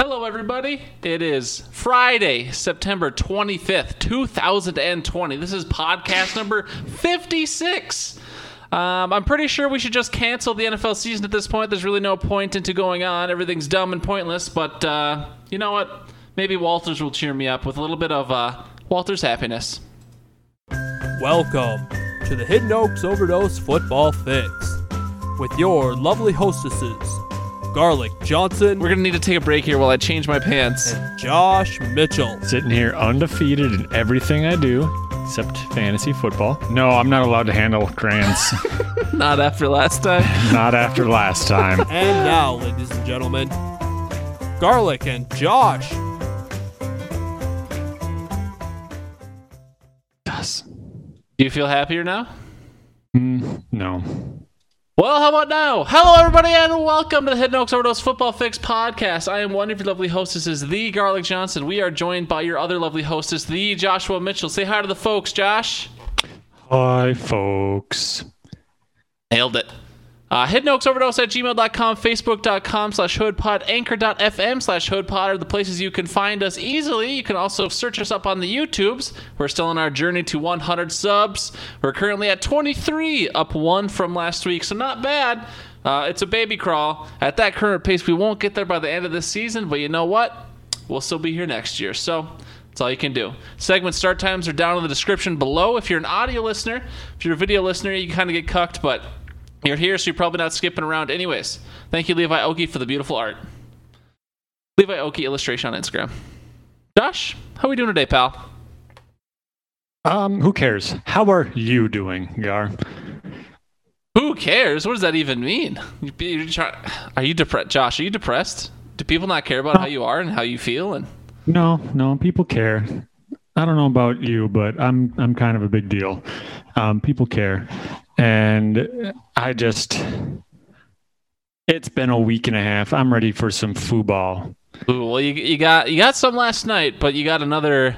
Hello, everybody. It is Friday, September 25th, 2020. This is podcast number 56. Um, I'm pretty sure we should just cancel the NFL season at this point. There's really no point into going on. Everything's dumb and pointless. But uh, you know what? Maybe Walters will cheer me up with a little bit of uh, Walters happiness. Welcome to the Hidden Oaks Overdose Football Fix with your lovely hostesses, Garlic Johnson We're gonna need to take a break here while I change my pants. and Josh Mitchell. sitting here undefeated in everything I do except fantasy football. No, I'm not allowed to handle grants. Not after last time. not after last time. And now, ladies and gentlemen, Garlic and Josh. Yes. Do you feel happier now? Mm, no. Well, how about now? Hello, everybody, and welcome to the Hidden Oaks Overdose Football Fix podcast. I am one of your lovely hostesses, the Garlic Johnson. We are joined by your other lovely hostess, the Joshua Mitchell. Say hi to the folks, Josh. Hi, folks. Nailed it. Uh, Hidden Oaks Overdose at gmail.com, facebook.com slash hoodpod, anchor.fm slash hoodpod are the places you can find us easily. You can also search us up on the YouTubes. We're still on our journey to 100 subs. We're currently at 23, up one from last week, so not bad. Uh, it's a baby crawl. At that current pace, we won't get there by the end of this season, but you know what? We'll still be here next year. So that's all you can do. Segment start times are down in the description below. If you're an audio listener, if you're a video listener, you kind of get cucked, but you're here, so you're probably not skipping around anyways. Thank you, Levi Oki, for the beautiful art. Levi Oki illustration on Instagram. Josh, how are we doing today, pal? Um, who cares? How are you doing, Gar? Who cares? What does that even mean? You- you're Are you depressed, Josh? Are you depressed? Do people not care about how you are and how you feel? And No, no, people care. I don't know about you, but I'm I'm kind of a big deal. Um, people care, and I just it's been a week and a half. I'm ready for some football. Ooh, well, you, you got you got some last night, but you got another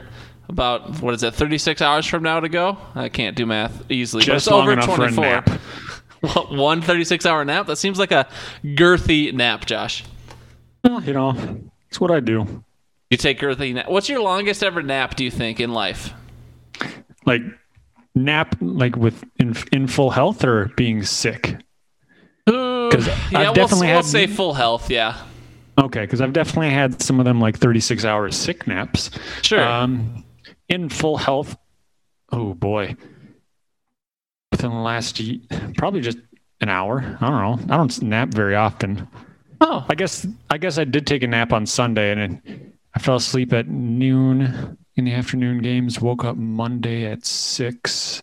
about what is it, 36 hours from now to go? I can't do math easily, Just but it's long over enough for a 24. nap. What, one 36 hour nap? That seems like a girthy nap, Josh. Well, you know, it's what I do. You take girthy nap. What's your longest ever nap? Do you think in life? Like nap, like with in in full health or being sick. Ooh, 'Cause yeah, I've we'll, definitely we'll had- say full health. Yeah, Okay, because I've definitely had some of them like 36 hours sick naps. sure. Um, in full health. Oh boy. Within the last probably just an hour. I don't know. I don't nap very often. oh, I guess I guess I did take a nap on Sunday and I fell asleep at noon in the afternoon games. Woke up Monday at six.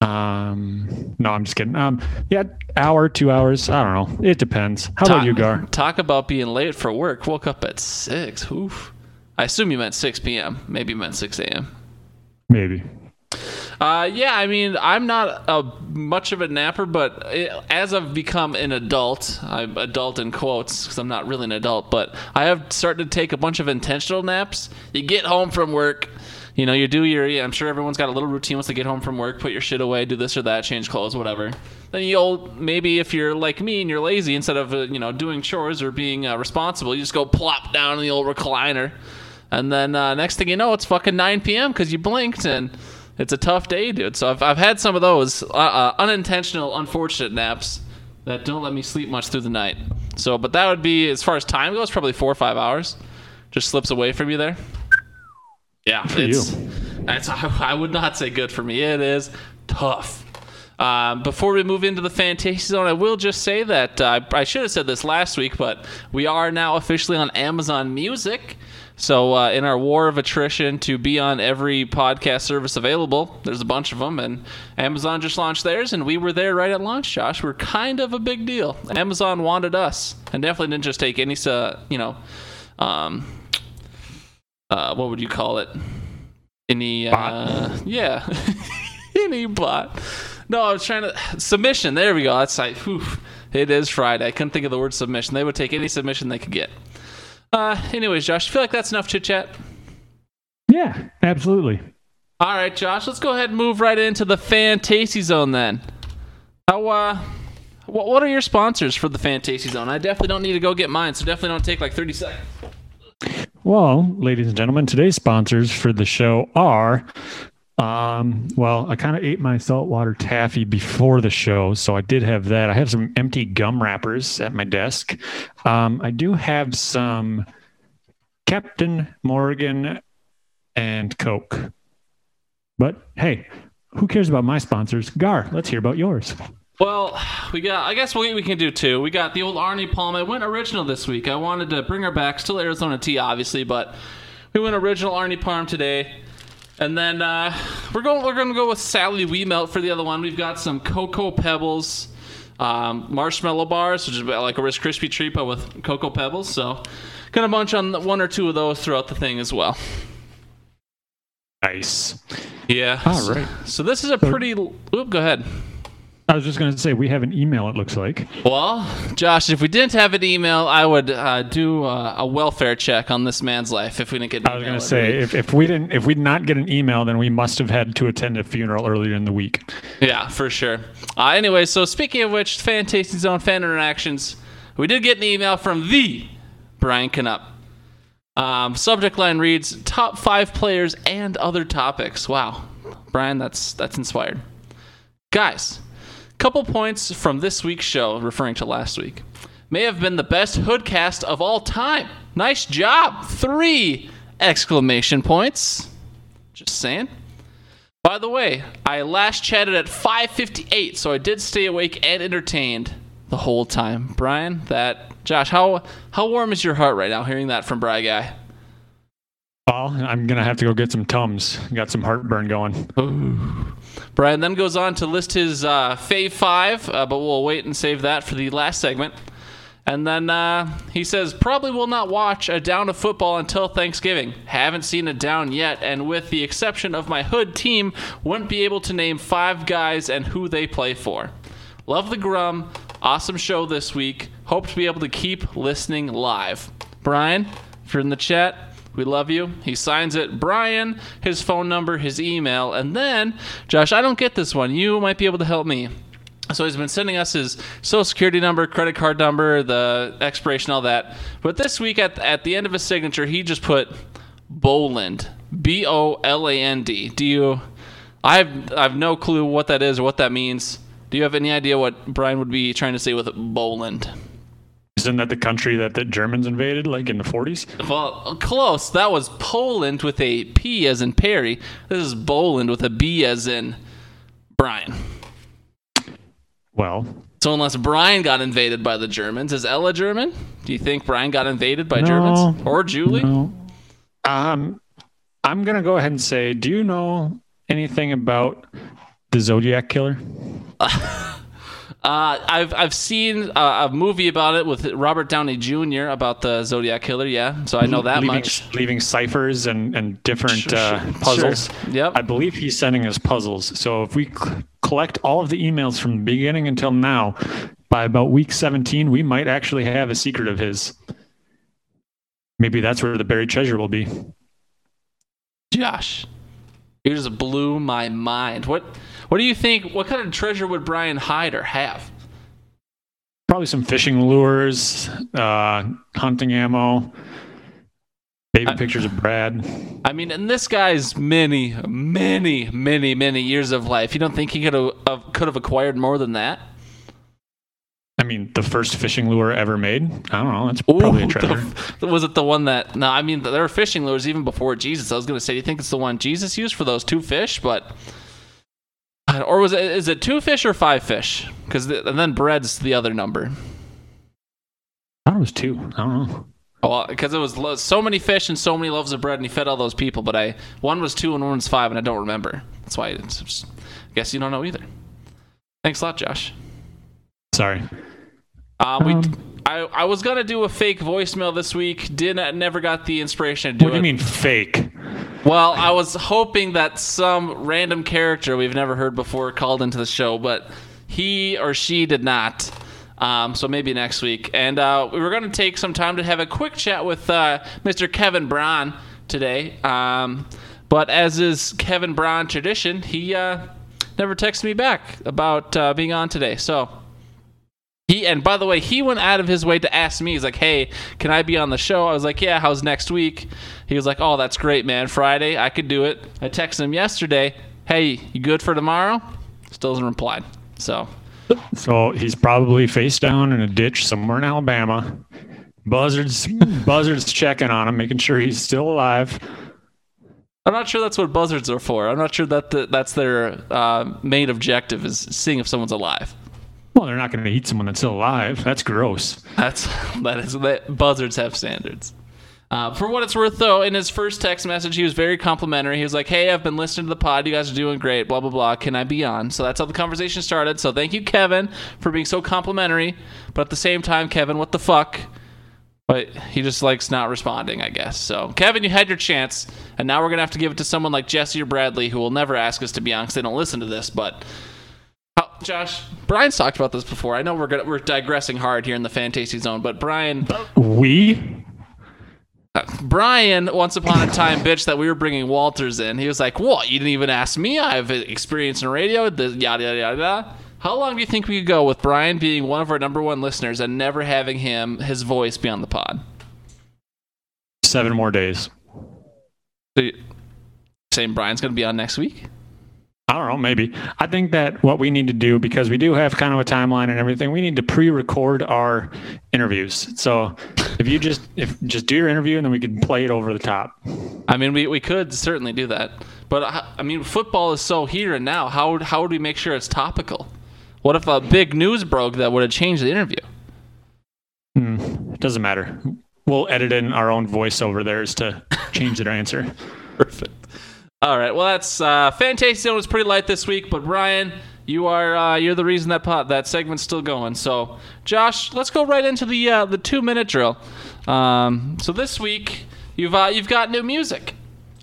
Um, no, I'm just kidding. Um, yeah, hour, two hours. I don't know. It depends. How about you, Gar? Talk about being late for work. Woke up at six. Oof. I assume you meant 6 p.m. Maybe you meant 6 a.m. Maybe. Uh, yeah, I mean, I'm not a much of a napper, but it, as I've become an adult, I'm adult in quotes because I'm not really an adult, but I have started to take a bunch of intentional naps. You get home from work, you know, you do your. I'm sure everyone's got a little routine once they get home from work. Put your shit away, do this or that, change clothes, whatever. Then you'll maybe if you're like me and you're lazy, instead of uh, you know doing chores or being uh, responsible, you just go plop down in the old recliner. And then uh, next thing you know, it's fucking 9 p.m. because you blinked, and it's a tough day, dude. So I've, I've had some of those uh, uh, unintentional, unfortunate naps that don't let me sleep much through the night. So, but that would be, as far as time goes, probably four or five hours. Just slips away from you there. Yeah, for it's, you. That's, I would not say good for me. It is tough. Um, before we move into the fantasy zone, I will just say that uh, I should have said this last week, but we are now officially on Amazon Music. So, uh, in our war of attrition to be on every podcast service available, there's a bunch of them, and Amazon just launched theirs, and we were there right at launch. Josh, we're kind of a big deal. Amazon wanted us, and definitely didn't just take any, uh, you know, um, uh, what would you call it? Any, uh, Bot. yeah, any bot. No, I was trying to submission. There we go. That's like, whew, it is Friday. I couldn't think of the word submission. They would take any submission they could get. Uh, anyways, Josh, I feel like that's enough chit chat. Yeah, absolutely. All right, Josh, let's go ahead and move right into the fantasy zone then. How uh, what, what are your sponsors for the Fantasy Zone? I definitely don't need to go get mine, so definitely don't take like 30 seconds. Well, ladies and gentlemen, today's sponsors for the show are. Um, well, I kind of ate my saltwater taffy before the show, so I did have that. I have some empty gum wrappers at my desk. Um, I do have some Captain Morgan and Coke. But hey, who cares about my sponsors? Gar, let's hear about yours. Well, we got. I guess we, we can do two. We got the old Arnie Palm. I went original this week. I wanted to bring her back. Still Arizona tea, obviously, but we went original Arnie Palm today. And then uh, we're going. We're going to go with Sally We Melt for the other one. We've got some cocoa pebbles, um, marshmallow bars, which is like a Rice Krispie treat but with cocoa pebbles. So, gonna bunch on one or two of those throughout the thing as well. Nice. Yeah. All right. So, so this is a pretty. Oop, go ahead. I was just going to say we have an email. It looks like. Well, Josh, if we didn't have an email, I would uh, do uh, a welfare check on this man's life. If we didn't get, An I was going to say if, if we didn't if we did not get an email, then we must have had to attend a funeral earlier in the week. Yeah, for sure. Uh, anyway, so speaking of which, fan tasting zone fan interactions, we did get an email from the Brian Canup. Um, subject line reads: Top five players and other topics. Wow, Brian, that's that's inspired. Guys, Couple points from this week's show, referring to last week. May have been the best hoodcast of all time. Nice job. Three exclamation points. Just saying. By the way, I last chatted at 5:58, so I did stay awake and entertained the whole time. Brian, that Josh, how how warm is your heart right now hearing that from Bry Guy? I'm gonna have to go get some tums. Got some heartburn going. Ooh. Brian then goes on to list his uh, fave five, uh, but we'll wait and save that for the last segment. And then uh, he says, probably will not watch a down of football until Thanksgiving. Haven't seen a down yet, and with the exception of my hood team, wouldn't be able to name five guys and who they play for. Love the Grum. Awesome show this week. Hope to be able to keep listening live. Brian, if you're in the chat, we love you. He signs it Brian, his phone number, his email, and then, Josh, I don't get this one. You might be able to help me. So he's been sending us his social security number, credit card number, the expiration, all that. But this week at, at the end of his signature, he just put Boland. B O L A N D. Do you I have I have no clue what that is or what that means. Do you have any idea what Brian would be trying to say with Boland? Isn't that the country that the Germans invaded, like in the 40s? Well, close. That was Poland with a P as in Perry. This is Boland with a B as in Brian. Well, so unless Brian got invaded by the Germans, is Ella German? Do you think Brian got invaded by no, Germans or Julie? No. Um, I'm gonna go ahead and say, do you know anything about the Zodiac killer? Uh, I've I've seen a movie about it with Robert Downey Jr. about the Zodiac killer. Yeah, so I know that leaving, much. Leaving ciphers and and different sure, uh, puzzles. Sure. Yep. I believe he's sending us puzzles. So if we c- collect all of the emails from the beginning until now, by about week 17, we might actually have a secret of his. Maybe that's where the buried treasure will be. Josh, you just blew my mind. What what do you think? What kind of treasure would Brian hide or have? Probably some fishing lures, uh, hunting ammo, baby I, pictures of Brad. I mean, in this guy's many, many, many, many years of life, you don't think he could have could have acquired more than that? I mean, the first fishing lure ever made. I don't know. That's probably Ooh, a treasure. The, was it the one that? No, I mean, there were fishing lures even before Jesus. I was going to say, do you think it's the one Jesus used for those two fish? But or was it is it two fish or five fish? Because and then bread's the other number. I thought it was two. I don't know. Oh, because it was lo- so many fish and so many loaves of bread, and he fed all those people. But I one was two and one was five, and I don't remember. That's why it's just, I guess you don't know either. Thanks a lot, Josh. Sorry. Uh, we. Um, I, I was gonna do a fake voicemail this week. Didn't never got the inspiration to do it. What do you mean fake? Well, I was hoping that some random character we've never heard before called into the show, but he or she did not. Um, so maybe next week. And uh, we were going to take some time to have a quick chat with uh, Mr. Kevin Braun today. Um, but as is Kevin Braun tradition, he uh, never texted me back about uh, being on today. So He and by the way, he went out of his way to ask me. He's like, "Hey, can I be on the show?" I was like, "Yeah, how's next week?" He was like, "Oh, that's great, man. Friday, I could do it." I texted him yesterday, "Hey, you good for tomorrow?" Still hasn't replied. So, So he's probably face down in a ditch somewhere in Alabama. Buzzards, buzzards checking on him, making sure he's still alive. I'm not sure that's what buzzards are for. I'm not sure that the, that's their uh, main objective is seeing if someone's alive. Well, they're not going to eat someone that's still alive. That's gross. That's that is that buzzards have standards. Uh, for what it's worth, though, in his first text message, he was very complimentary. He was like, "Hey, I've been listening to the pod. You guys are doing great. Blah blah blah. Can I be on?" So that's how the conversation started. So thank you, Kevin, for being so complimentary. But at the same time, Kevin, what the fuck? But he just likes not responding, I guess. So Kevin, you had your chance, and now we're gonna have to give it to someone like Jesse or Bradley, who will never ask us to be on because they don't listen to this. But Josh, Brian's talked about this before. I know we're gonna, we're digressing hard here in the Fantasy Zone, but Brian. We? Uh, Brian, once upon a time, bitch that we were bringing Walters in. He was like, "What? You didn't even ask me? I have experience in radio." The yada yada yada. How long do you think we could go with Brian being one of our number one listeners and never having him his voice be on the pod? Seven more days. So you- saying Brian's going to be on next week? I don't know, maybe. I think that what we need to do, because we do have kind of a timeline and everything, we need to pre-record our interviews. So if you just if just do your interview and then we can play it over the top. I mean, we, we could certainly do that, but I, I mean, football is so here and now. How would how would we make sure it's topical? What if a big news broke that would have changed the interview? Hmm, it doesn't matter. We'll edit in our own voiceover theirs to change their answer. Perfect. All right. Well, that's uh, Zone was pretty light this week, but Ryan, you are uh, you're the reason that pot that segment's still going. So, Josh, let's go right into the uh, the two minute drill. Um, so this week you've uh, you've got new music.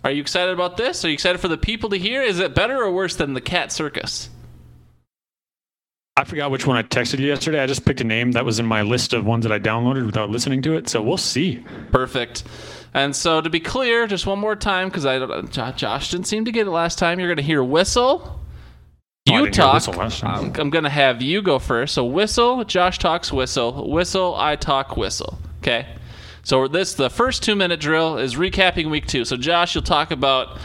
Are you excited about this? Are you excited for the people to hear? Is it better or worse than the Cat Circus? I forgot which one I texted you yesterday. I just picked a name that was in my list of ones that I downloaded without listening to it. So we'll see. Perfect. And so to be clear, just one more time because I Josh didn't seem to get it last time. You're going to hear whistle. Oh, You didn't talk. whistle last time. I'm, I'm going to have you go first. So whistle. Josh talks whistle. Whistle. I talk whistle. Okay. So this the first two minute drill is recapping week two. So Josh, you'll talk about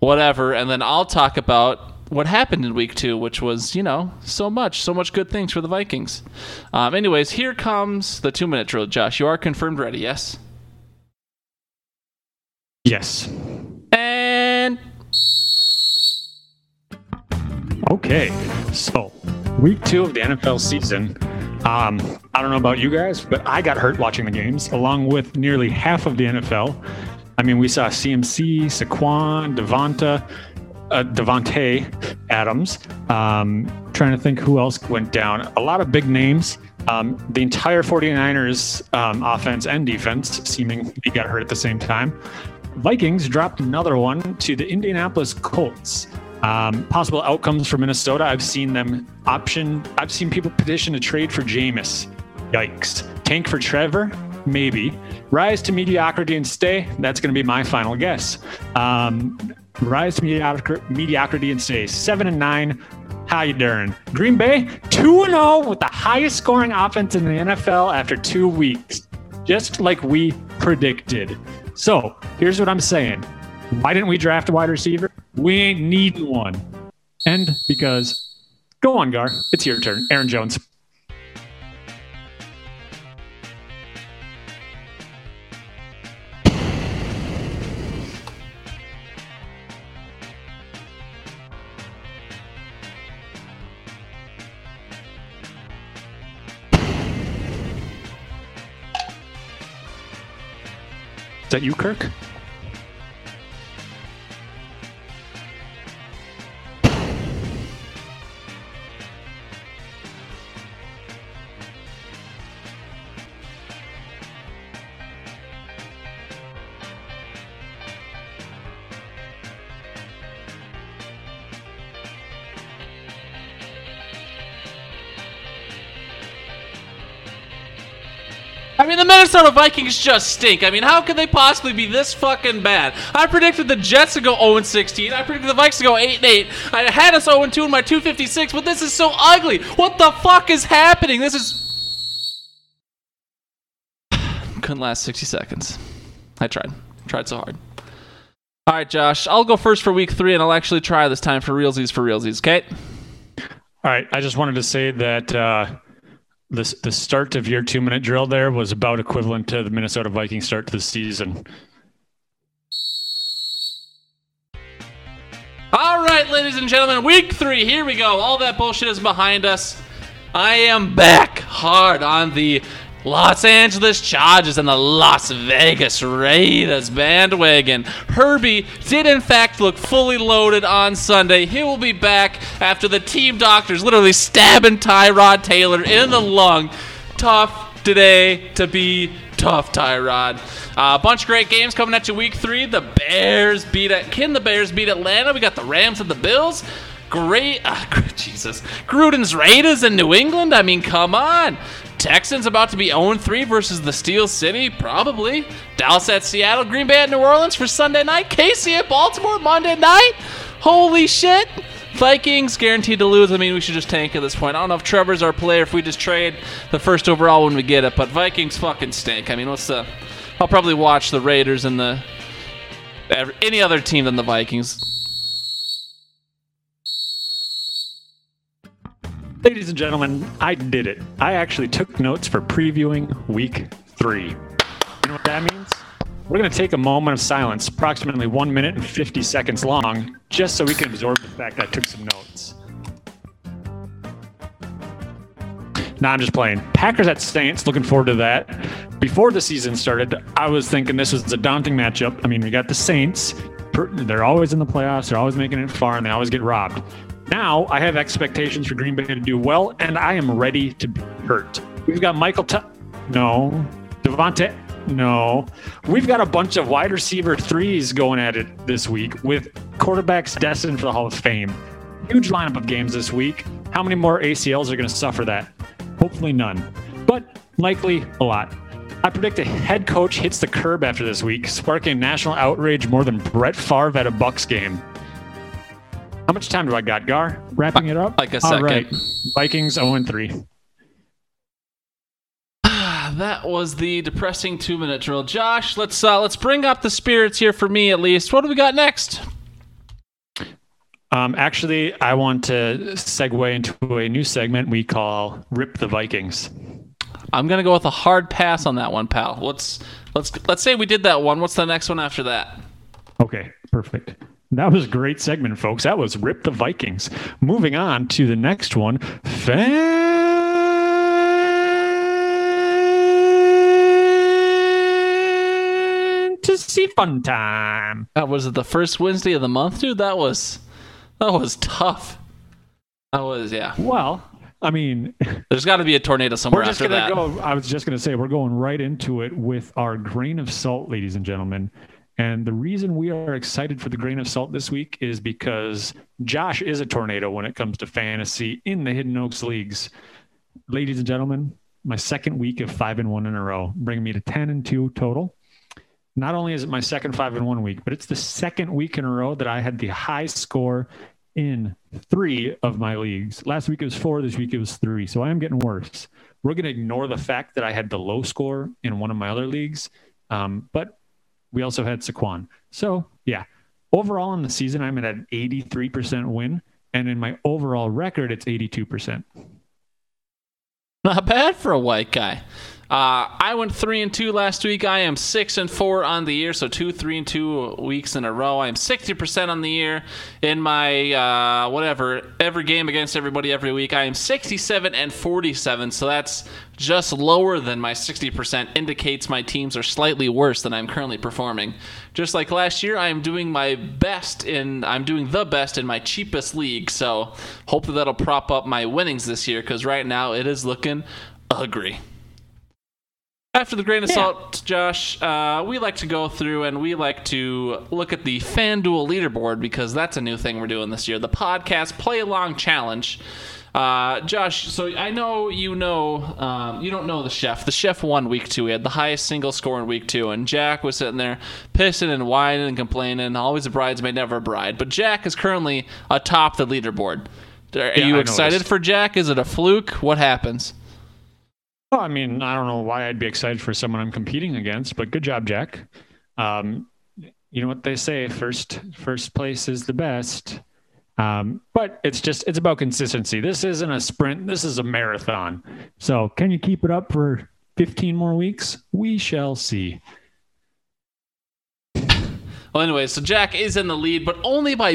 whatever, and then I'll talk about what happened in week two, which was you know so much, so much good things for the Vikings. Um, anyways, here comes the two minute drill. Josh, you are confirmed ready? Yes. Yes. And Okay, so week two of the NFL season. Um, I don't know about you guys, but I got hurt watching the games, along with nearly half of the NFL. I mean, we saw CMC, Saquon, Devonta, uh, Davante Adams. Um, trying to think who else went down. A lot of big names. Um, the entire 49ers um, offense and defense seemingly got hurt at the same time. Vikings dropped another one to the Indianapolis Colts. Um, possible outcomes for Minnesota. I've seen them option. I've seen people petition to trade for Jameis. Yikes. Tank for Trevor? Maybe. Rise to mediocrity and stay? That's going to be my final guess. Um, rise to mediocri- mediocrity and stay. Seven and nine. How you doing? Green Bay two and zero with the highest scoring offense in the NFL after two weeks, just like we predicted. So here's what I'm saying. Why didn't we draft a wide receiver? We ain't needing one. And because, go on, Gar. It's your turn. Aaron Jones. That you, Kirk? Minnesota Vikings just stink. I mean, how could they possibly be this fucking bad? I predicted the Jets to go 0 16. I predicted the Vikes to go 8 8. I had us 0 2 in my 256, but this is so ugly. What the fuck is happening? This is. Couldn't last 60 seconds. I tried. Tried so hard. All right, Josh, I'll go first for week three, and I'll actually try this time for realsies for realsies, okay? All right. I just wanted to say that. Uh the the start of your two minute drill there was about equivalent to the Minnesota Vikings start to the season. All right, ladies and gentlemen, week three. Here we go. All that bullshit is behind us. I am back hard on the Los Angeles Chargers and the Las Vegas Raiders bandwagon. Herbie did, in fact, look fully loaded on Sunday. He will be back after the team doctors literally stabbing Tyrod Taylor in the lung. Tough today to be tough, Tyrod. A uh, bunch of great games coming at you week three. The Bears beat it. Can the Bears beat Atlanta? We got the Rams and the Bills. Great, uh, Jesus. Gruden's Raiders in New England. I mean, come on. Texans about to be 0-3 versus the Steel City? Probably. Dallas at Seattle, Green Bay at New Orleans for Sunday night. KC at Baltimore Monday night. Holy shit. Vikings guaranteed to lose. I mean, we should just tank at this point. I don't know if Trevor's our player, if we just trade the first overall when we get it, but Vikings fucking stink. I mean, what's the. Uh, I'll probably watch the Raiders and the. Any other team than the Vikings. Ladies and gentlemen, I did it. I actually took notes for previewing week three. You know what that means? We're going to take a moment of silence, approximately one minute and 50 seconds long, just so we can absorb the fact that I took some notes. Nah, I'm just playing. Packers at Saints, looking forward to that. Before the season started, I was thinking this was a daunting matchup. I mean, we got the Saints. They're always in the playoffs, they're always making it far, and they always get robbed. Now I have expectations for Green Bay to do well, and I am ready to be hurt. We've got Michael. T- no. Devonte. No. We've got a bunch of wide receiver threes going at it this week with quarterbacks destined for the Hall of Fame. Huge lineup of games this week. How many more ACLs are going to suffer that? Hopefully none, but likely a lot. I predict a head coach hits the curb after this week, sparking national outrage more than Brett Favre at a Bucks game. How much time do I got, Gar? Wrapping it up? Like a second. All right. Vikings 0 3. that was the depressing two minute drill. Josh, let's uh, let's bring up the spirits here for me at least. What do we got next? Um, actually, I want to segue into a new segment we call "Rip the Vikings." I'm gonna go with a hard pass on that one, pal. Let's let's let's say we did that one. What's the next one after that? Okay, perfect. That was a great segment, folks. That was Rip the Vikings. Moving on to the next one Fantasy Fun Time. That was the first Wednesday of the month, dude. That was that was tough. That was yeah. Well, I mean, there's got to be a tornado somewhere we're just after that. Go, I was just going to say we're going right into it with our grain of salt, ladies and gentlemen. And the reason we are excited for the grain of salt this week is because Josh is a tornado when it comes to fantasy in the Hidden Oaks leagues. Ladies and gentlemen, my second week of five and one in a row, bringing me to 10 and two total. Not only is it my second five and one week, but it's the second week in a row that I had the high score in three of my leagues. Last week it was four, this week it was three. So I am getting worse. We're going to ignore the fact that I had the low score in one of my other leagues. Um, but we also had Saquon. So yeah, overall in the season, I'm at an 83% win, and in my overall record, it's 82%. Not bad for a white guy. Uh, I went three and two last week. I am six and four on the year, so two, three and two weeks in a row. I am sixty percent on the year in my uh, whatever every game against everybody every week. I am sixty-seven and forty-seven, so that's just lower than my sixty percent. Indicates my teams are slightly worse than I'm currently performing. Just like last year, I am doing my best in I'm doing the best in my cheapest league. So hopefully that'll prop up my winnings this year because right now it is looking ugly. After the grain of yeah. salt, Josh, uh, we like to go through and we like to look at the FanDuel leaderboard because that's a new thing we're doing this year. The podcast play along challenge. Uh, Josh, so I know you know um, you don't know the chef. The chef won week two. He had the highest single score in week two, and Jack was sitting there pissing and whining and complaining. Always a bridesmaid, never a bride. But Jack is currently atop the leaderboard. Are yeah, you excited for Jack? Is it a fluke? What happens? Well, I mean, I don't know why I'd be excited for someone I'm competing against, but good job, Jack. Um, you know what they say: first, first place is the best. Um, but it's just it's about consistency. This isn't a sprint. This is a marathon. So, can you keep it up for 15 more weeks? We shall see. Well, anyway, so Jack is in the lead, but only by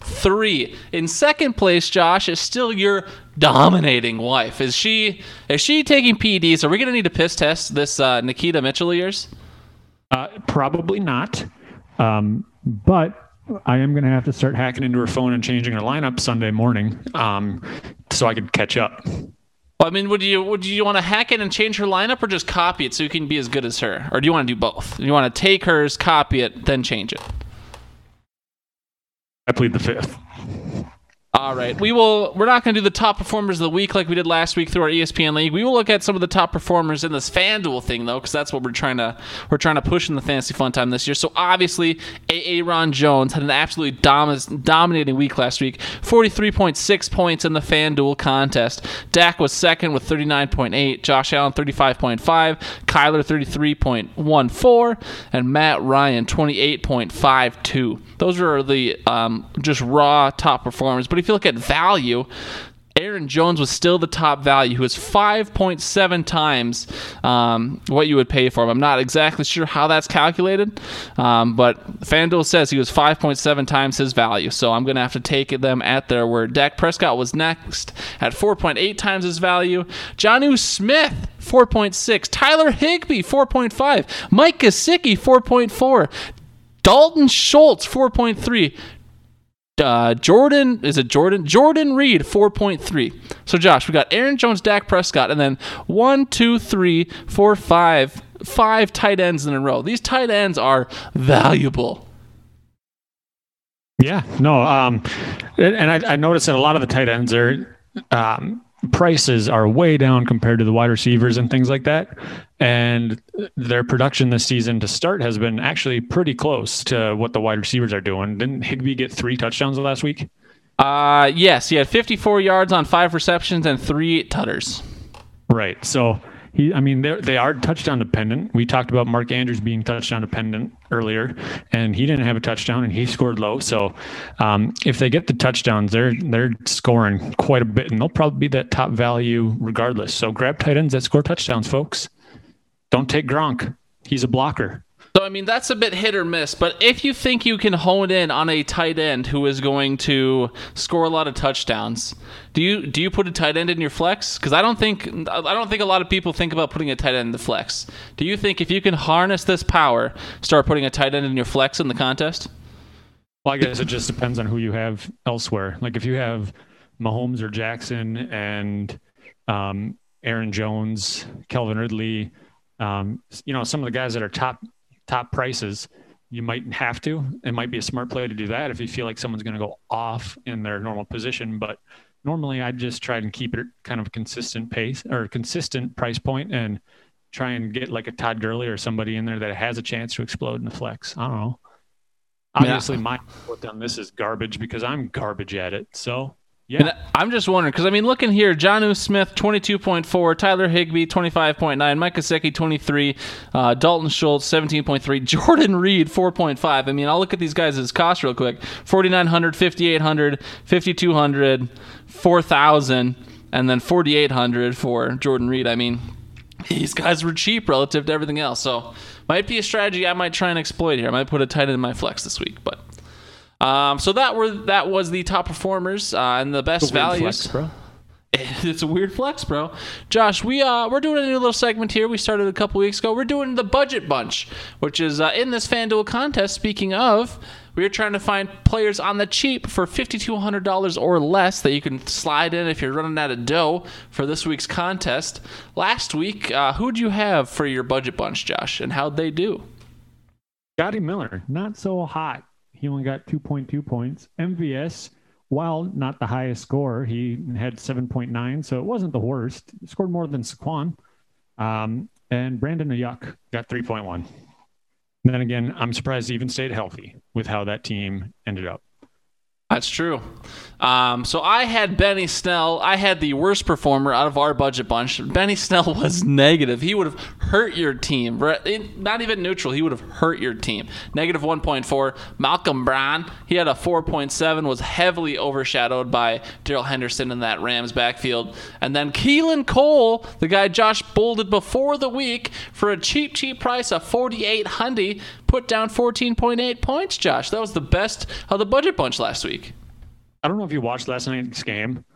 three. In second place, Josh is still your dominating wife. Is she is she taking PEDs? Are we gonna need to piss test this uh, Nikita Mitchell of yours? Uh, probably not. Um, but I am going to have to start hacking into her phone and changing her lineup Sunday morning um, so I could catch up. Well, I mean, would you would you want to hack it and change her lineup, or just copy it so you can be as good as her, or do you want to do both? You want to take hers, copy it, then change it? I plead the fifth. All right, we will. We're not going to do the top performers of the week like we did last week through our ESPN league. We will look at some of the top performers in this FanDuel thing though, because that's what we're trying to we're trying to push in the fantasy fun time this year. So obviously, A. Ron Jones had an absolutely dom- dominating week last week, forty three point six points in the FanDuel contest. Dak was second with thirty nine point eight, Josh Allen thirty five point five, Kyler thirty three point one four, and Matt Ryan twenty eight point five two. Those are the um, just raw top performers, but but if you look at value, Aaron Jones was still the top value, who was 5.7 times um, what you would pay for him. I'm not exactly sure how that's calculated, um, but FanDuel says he was 5.7 times his value. So I'm going to have to take them at their word. Dak Prescott was next at 4.8 times his value. Jonnu Smith, 4.6. Tyler Higbee, 4.5. Mike Gesicki, 4.4. Dalton Schultz, 4.3 uh, Jordan is it Jordan? Jordan Reed, four point three. So Josh, we got Aaron Jones, Dak Prescott, and then one, two, three, four, five, five tight ends in a row. These tight ends are valuable. Yeah, no, um, and I, I noticed that a lot of the tight ends are um, prices are way down compared to the wide receivers and things like that. And their production this season to start has been actually pretty close to what the wide receivers are doing. Didn't Higbee get three touchdowns last week? Uh, yes, he had 54 yards on five receptions and three tutters. Right. So he, I mean, they they are touchdown dependent. We talked about Mark Andrews being touchdown dependent earlier, and he didn't have a touchdown, and he scored low. So, um, if they get the touchdowns, they're they're scoring quite a bit, and they'll probably be that top value regardless. So, grab tight ends that score touchdowns, folks. Don't take Gronk; he's a blocker. So I mean that's a bit hit or miss, but if you think you can hone in on a tight end who is going to score a lot of touchdowns, do you do you put a tight end in your flex? Because I don't think I don't think a lot of people think about putting a tight end in the flex. Do you think if you can harness this power, start putting a tight end in your flex in the contest? Well, I guess it just depends on who you have elsewhere. Like if you have Mahomes or Jackson and um, Aaron Jones, Calvin Ridley, um, you know some of the guys that are top top prices, you might have to. It might be a smart play to do that if you feel like someone's going to go off in their normal position. But normally, I'd just try and keep it kind of consistent pace or consistent price point and try and get like a Todd Gurley or somebody in there that has a chance to explode in the flex. I don't know. Obviously, yeah. my foot on this is garbage because I'm garbage at it. So yeah. And I'm just wondering because I mean, looking here, Jonnu Smith 22.4, Tyler Higbee 25.9, Mike Gesicki 23, uh, Dalton Schultz 17.3, Jordan Reed 4.5. I mean, I'll look at these guys' as cost real quick: 4,900, 5,800, 5,200, 4,000, and then 4,800 for Jordan Reed. I mean, these guys were cheap relative to everything else, so might be a strategy I might try and exploit here. I might put a tight end in my flex this week, but. Um, so that were that was the top performers uh, and the best values. Flex, bro. It's a weird flex, bro. Josh, we uh we're doing a new little segment here. We started a couple weeks ago. We're doing the budget bunch, which is uh, in this FanDuel contest. Speaking of, we're trying to find players on the cheap for fifty two hundred dollars or less that you can slide in if you're running out of dough for this week's contest. Last week, uh, who'd you have for your budget bunch, Josh, and how'd they do? Scotty Miller, not so hot. He only got 2.2 points. MVS, while not the highest score, he had 7.9, so it wasn't the worst. He scored more than Saquon. Um, and Brandon Aiyuk got 3.1. Then again, I'm surprised he even stayed healthy with how that team ended up. That's true. Um, so I had Benny Snell. I had the worst performer out of our budget bunch. Benny Snell was negative. He would have hurt your team. Not even neutral. He would have hurt your team. Negative 1.4. Malcolm Brown, he had a 4.7, was heavily overshadowed by Darrell Henderson in that Rams backfield. And then Keelan Cole, the guy Josh bolded before the week for a cheap, cheap price of 4800 put down 14.8 points, Josh. That was the best of the budget bunch last week. I don't know if you watched last night's game,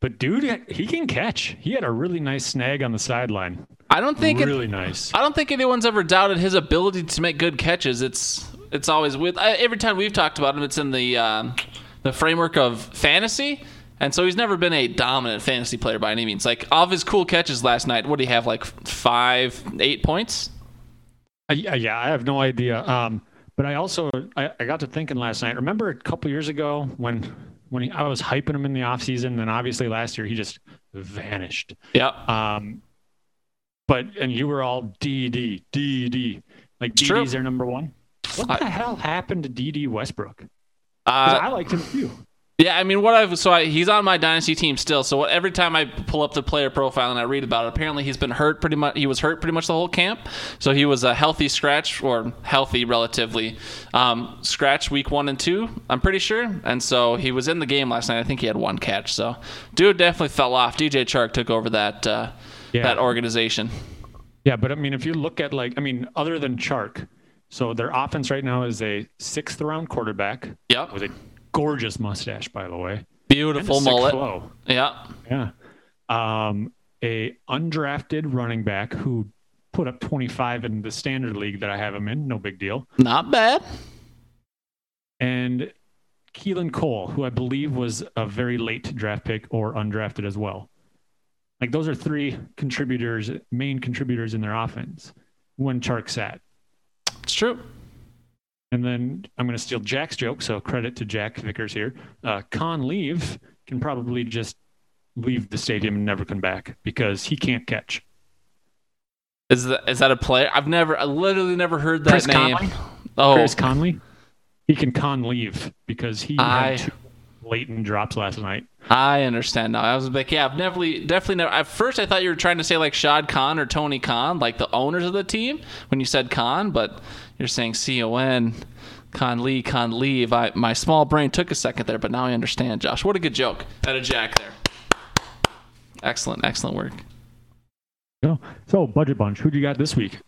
but dude, he can catch. He had a really nice snag on the sideline. I don't think really it, nice. I don't think anyone's ever doubted his ability to make good catches. It's it's always with every time we've talked about him, it's in the um, the framework of fantasy. And so he's never been a dominant fantasy player by any means. Like of his cool catches last night, what do he have? Like five, eight points? Uh, yeah, I have no idea. Um, but I also I, I, got to thinking last night. Remember a couple years ago when when he, I was hyping him in the offseason, then obviously last year he just vanished. Yeah. Um, but and you were all DD DD like DD's their number one. What I, the hell happened to Dede Westbrook? Uh, I liked him too. Yeah, I mean, what I've so I, he's on my dynasty team still. So every time I pull up the player profile and I read about it, apparently he's been hurt pretty much. He was hurt pretty much the whole camp. So he was a healthy scratch or healthy relatively um, scratch week one and two. I'm pretty sure. And so he was in the game last night. I think he had one catch. So dude definitely fell off. DJ Chark took over that uh, yeah. that organization. Yeah, but I mean, if you look at like, I mean, other than Chark, so their offense right now is a sixth round quarterback. Yep. With a gorgeous mustache, by the way. Beautiful mullet. Flow. Yeah. Yeah. Um, a undrafted running back who put up 25 in the standard league that I have him in. No big deal. Not bad. And Keelan Cole, who I believe was a very late draft pick or undrafted as well. Like those are three contributors, main contributors in their offense when Chark sat. It's true. And then I'm going to steal Jack's joke, so credit to Jack Vickers here. Uh, Con Leave can probably just leave the stadium and never come back because he can't catch. Is that is that a player? I've never, I literally never heard that Chris name. Conley? Oh, Chris Conley. He can con leave because he I, had two blatant drops last night. I understand now. I was like, yeah, I've never, definitely never. At first, I thought you were trying to say like Shad Khan or Tony Khan, like the owners of the team, when you said Khan, but you're saying C O N, Con Lee, Con Leave. I, my small brain took a second there, but now I understand, Josh. What a good joke. At a jack there. Excellent, excellent work. So, so budget bunch. Who do you got this week?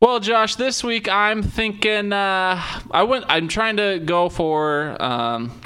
Well, Josh, this week I'm thinking uh, I went. I'm trying to go for um,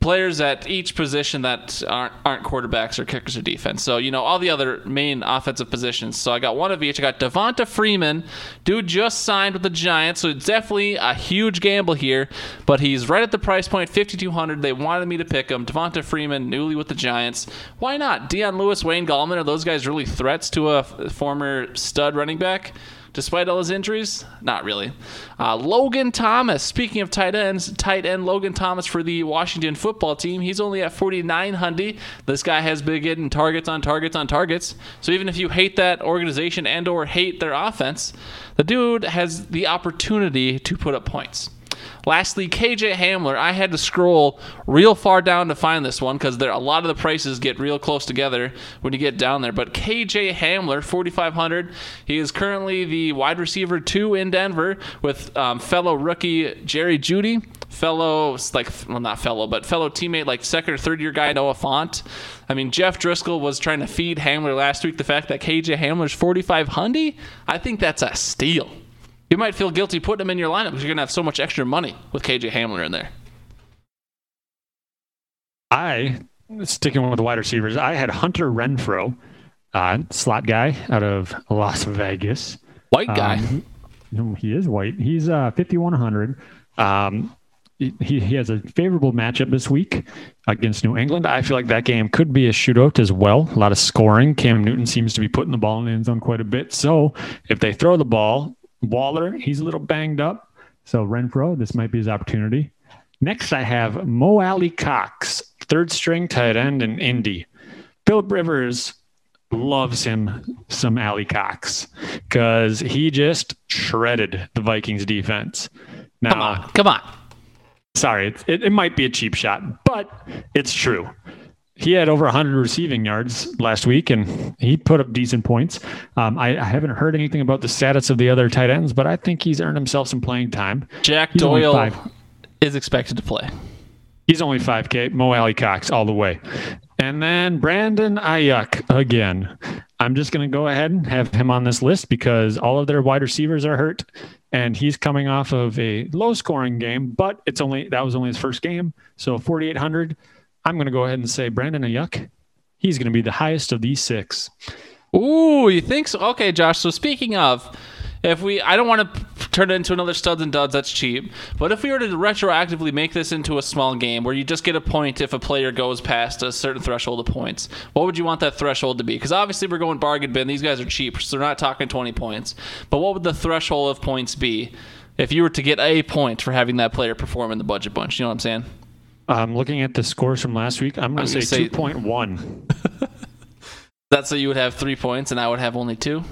players at each position that aren't, aren't quarterbacks or kickers or defense. So, you know, all the other main offensive positions. So I got one of each. I got Devonta Freeman. Dude just signed with the Giants, so it's definitely a huge gamble here, but he's right at the price point, 5200 They wanted me to pick him. Devonta Freeman, newly with the Giants. Why not? Dion Lewis, Wayne Gallman, are those guys really threats to a former stud running back? Despite all his injuries? Not really. Uh, Logan Thomas, speaking of tight ends, tight end Logan Thomas for the Washington football team. He's only at 4900. This guy has been getting targets on targets on targets. So even if you hate that organization and or hate their offense, the dude has the opportunity to put up points. Lastly, KJ Hamler. I had to scroll real far down to find this one because there a lot of the prices get real close together when you get down there. But KJ Hamler, 4,500. He is currently the wide receiver two in Denver with um, fellow rookie Jerry Jeudy, fellow like well not fellow but fellow teammate like second or third year guy Noah Fant. I mean Jeff Driskel was trying to feed Hamler last week. The fact that KJ Hamler's 4,500, I think that's a steal. You might feel guilty putting him in your lineup because you're going to have so much extra money with KJ Hamler in there. I, sticking with the wide receivers, I had Hunter Renfrow, uh, slot guy out of Las Vegas. White guy. Um, he, he is white. He's uh, 5,100. Um, he, he has a favorable matchup this week against New England. I feel like that game could be a shootout as well. A lot of scoring. Cam Newton seems to be putting the ball in the end zone quite a bit. So if they throw the ball, Waller, he's a little banged up. So Renfrow, this might be his opportunity. Next, I have Mo Alie-Cox, third string tight end in Indy. Philip Rivers loves him some Alie-Cox because he just shredded the Vikings defense. Now, come on, come on. Sorry, it, it, it might be a cheap shot, but it's true. He had over 100 receiving yards last week, and he put up decent points. Um, I, I, haven't heard anything about the status of the other tight ends, but I think he's earned himself some playing time. Jack he's Doyle is expected to play. He's only 5K. Mo Alie-Cox all the way. And then Brandon Aiyuk again. I'm just going to go ahead and have him on this list because all of their wide receivers are hurt and he's coming off of a low scoring game, but it's only that was only his first game. So 4800, I'm going to go ahead and say Brandon Aiyuk. He's going to be the highest of these six. Ooh, you think so? Okay, Josh. So speaking of if we i don't want to turn it into another studs and duds that's cheap but if we were to retroactively make this into a small game where you just get a point if a player goes past a certain threshold of points what would you want that threshold to be because obviously we're going bargain bin these guys are cheap so they're not talking 20 points but what would the threshold of points be if you were to get a point for having that player perform in the budget bunch you know what i'm saying i'm looking at the scores from last week i'm going to say, say 2.1 that's so you would have three points and i would have only two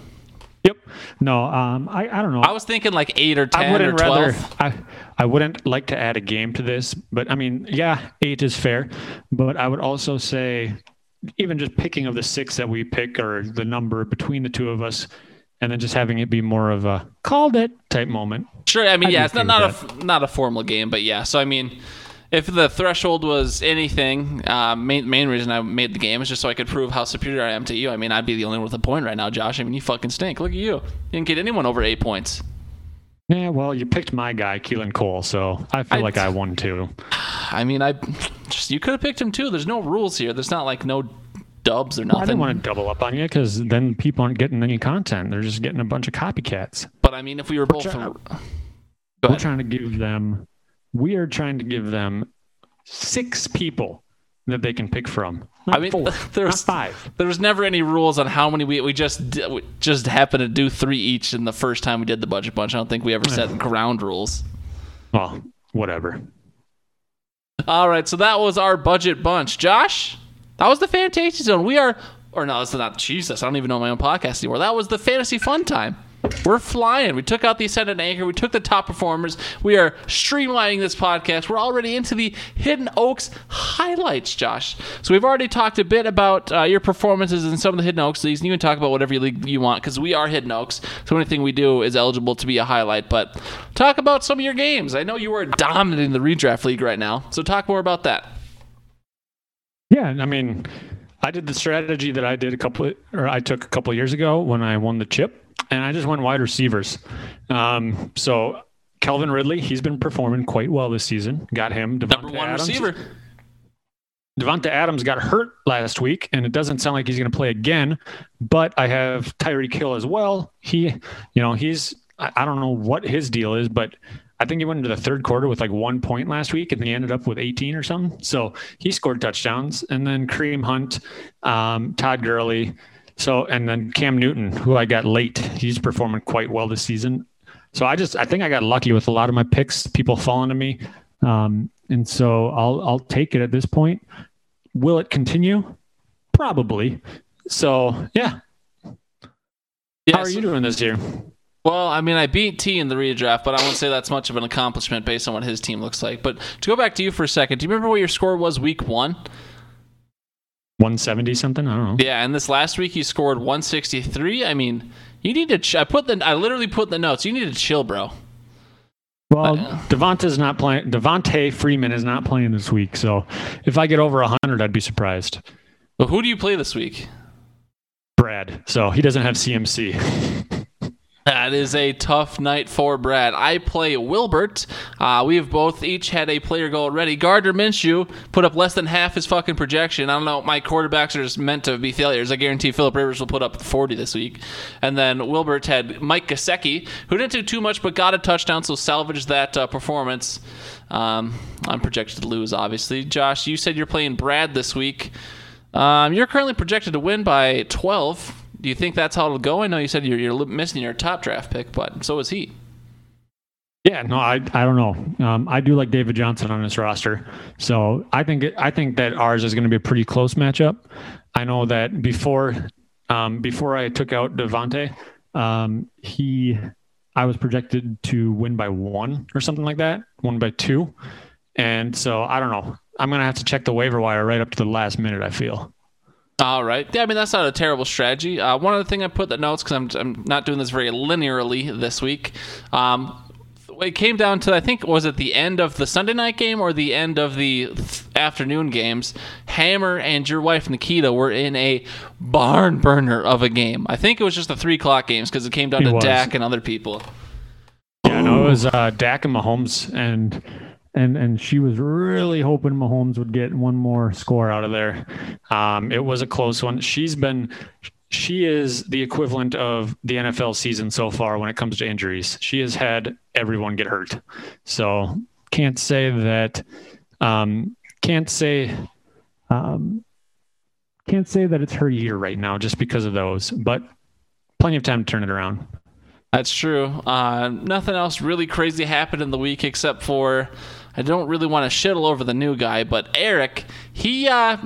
Yep. No, um, I, I don't know. I was thinking like eight or ten I wouldn't or twelve. Rather, I, I wouldn't like to add a game to this, but I mean, yeah, eight is fair. But I would also say, even just picking of the six that we pick or the number between the two of us, and then just having it be more of a called it type moment. Sure. I mean, I'd yeah, it's not not a not a formal game, but yeah. So I mean if the threshold was anything, uh, main main reason I made the game is just so I could prove how superior I am to you. I mean, I'd be the only one with a point right now, Josh. I mean, you fucking stink. Look at you. You didn't get anyone over eight points. Yeah, well, you picked my guy, Keelan Cole, so I feel I, like I won too. I mean, I just you could have picked him too. There's no rules here. There's not like no dubs or nothing. I didn't want to double up on you because then people aren't getting any content. They're just getting a bunch of copycats. But I mean, if we were both, we're, we're trying to give them we are trying to give them six people that they can pick from. Not I mean, four, there's five. There was never any rules on how many we we just we just happened to do three each in the first time we did the budget bunch. I don't think we ever set ground rules. Well, whatever. All right, so that was our budget bunch. Josh, that was the Fantasy Zone. We are, or no, that's not Jesus. I don't even know my own podcast anymore. That was the Fantasy Fun Time. We're flying. We took out the ascendant anchor. We took the top performers. We are streamlining this podcast. We're already into the Hidden Oaks highlights, Josh. So we've already talked a bit about uh, your performances in some of the Hidden Oaks leagues. And you can talk about whatever league you want because we are Hidden Oaks. So anything we do is eligible to be a highlight. But talk about some of your games. I know you are dominating the redraft league right now. So talk more about that. Yeah, I mean, I did the strategy that I did a couple, or I took a couple years ago when I won the chip and I just went wide receivers. Um, so Calvin Ridley, he's been performing quite well this season. Got him. Davante Number one Adams. receiver. Davante Adams got hurt last week, and it doesn't sound like he's going to play again. But I have Tyreek Hill as well. He, you know, he's I don't know what his deal is, but I think he went into the third quarter with like one point last week, and he ended up with 18 or something. So he scored touchdowns, and then Kareem Hunt, um, Todd Gurley, so, and then Cam Newton, who I got late, he's performing quite well this season. So I just, I think I got lucky with a lot of my picks, people falling to me. Um, and so I'll, I'll take it at this point. Will it continue? Probably. So yeah. Yes. How are you doing this year? Well, I mean, I beat T in the redraft, but I won't say that's much of an accomplishment based on what his team looks like. But to go back to you for a second, do you remember what your score was week one? 170 something. I don't know. Yeah, and this last week he scored 163. I mean, you need to. Ch- I put the. I literally put the notes. You need to chill, bro. Well, uh, Devonta's not playing. Devonta Freeman is not playing this week, so if I get over 100, I'd be surprised. Well, who do you play this week? Brad. So he doesn't have CMC. That is a tough night for Brad. I play Wilbert. Uh, we have both each had a player go already. Gardner Minshew put up less than half his fucking projection. I don't know. My quarterbacks are just meant to be failures. I guarantee Philip Rivers will put up 40 this week. And then Wilbert had Mike Gesicki, who didn't do too much but got a touchdown, so salvaged that uh, performance. Um, I'm projected to lose, obviously. Josh, you said you're playing Brad this week. Um, you're currently projected to win by 12. Do you think that's how it'll go? I know you said you're, you're missing your top draft pick, but so is he. Yeah, no, I I don't know. Um, I do like David Johnson on this roster, so I think it, I think that ours is going to be a pretty close matchup. I know that before um, before I took out Devonta, um, he I was projected to win by one or something like that, one by two, And so I don't know. I'm gonna have to check the waiver wire right up to the last minute. I feel. All right. Yeah, I mean that's not a terrible strategy. Uh, one other thing I put the notes because I'm I'm not doing this very linearly this week. Um, it came down to I think was it the end of the Sunday night game or the end of the afternoon games. Hammer and your wife Nikita were in a barn burner of a game. I think it was just the three o'clock games because it came down to was. Dak and other people. Yeah, no, it was uh, Dak and Mahomes, and and and she was really hoping Mahomes would get one more score out of there. Um, it was a close one. She's been, she is the equivalent of the NFL season so far when it comes to injuries. She has had everyone get hurt, so can't say that. Um, can't say. Um, can't say that it's her year right now just because of those, but plenty of time to turn it around. That's true. Uh, nothing else really crazy happened in the week except for I don't really want to shittle over the new guy, but Eric, he uh,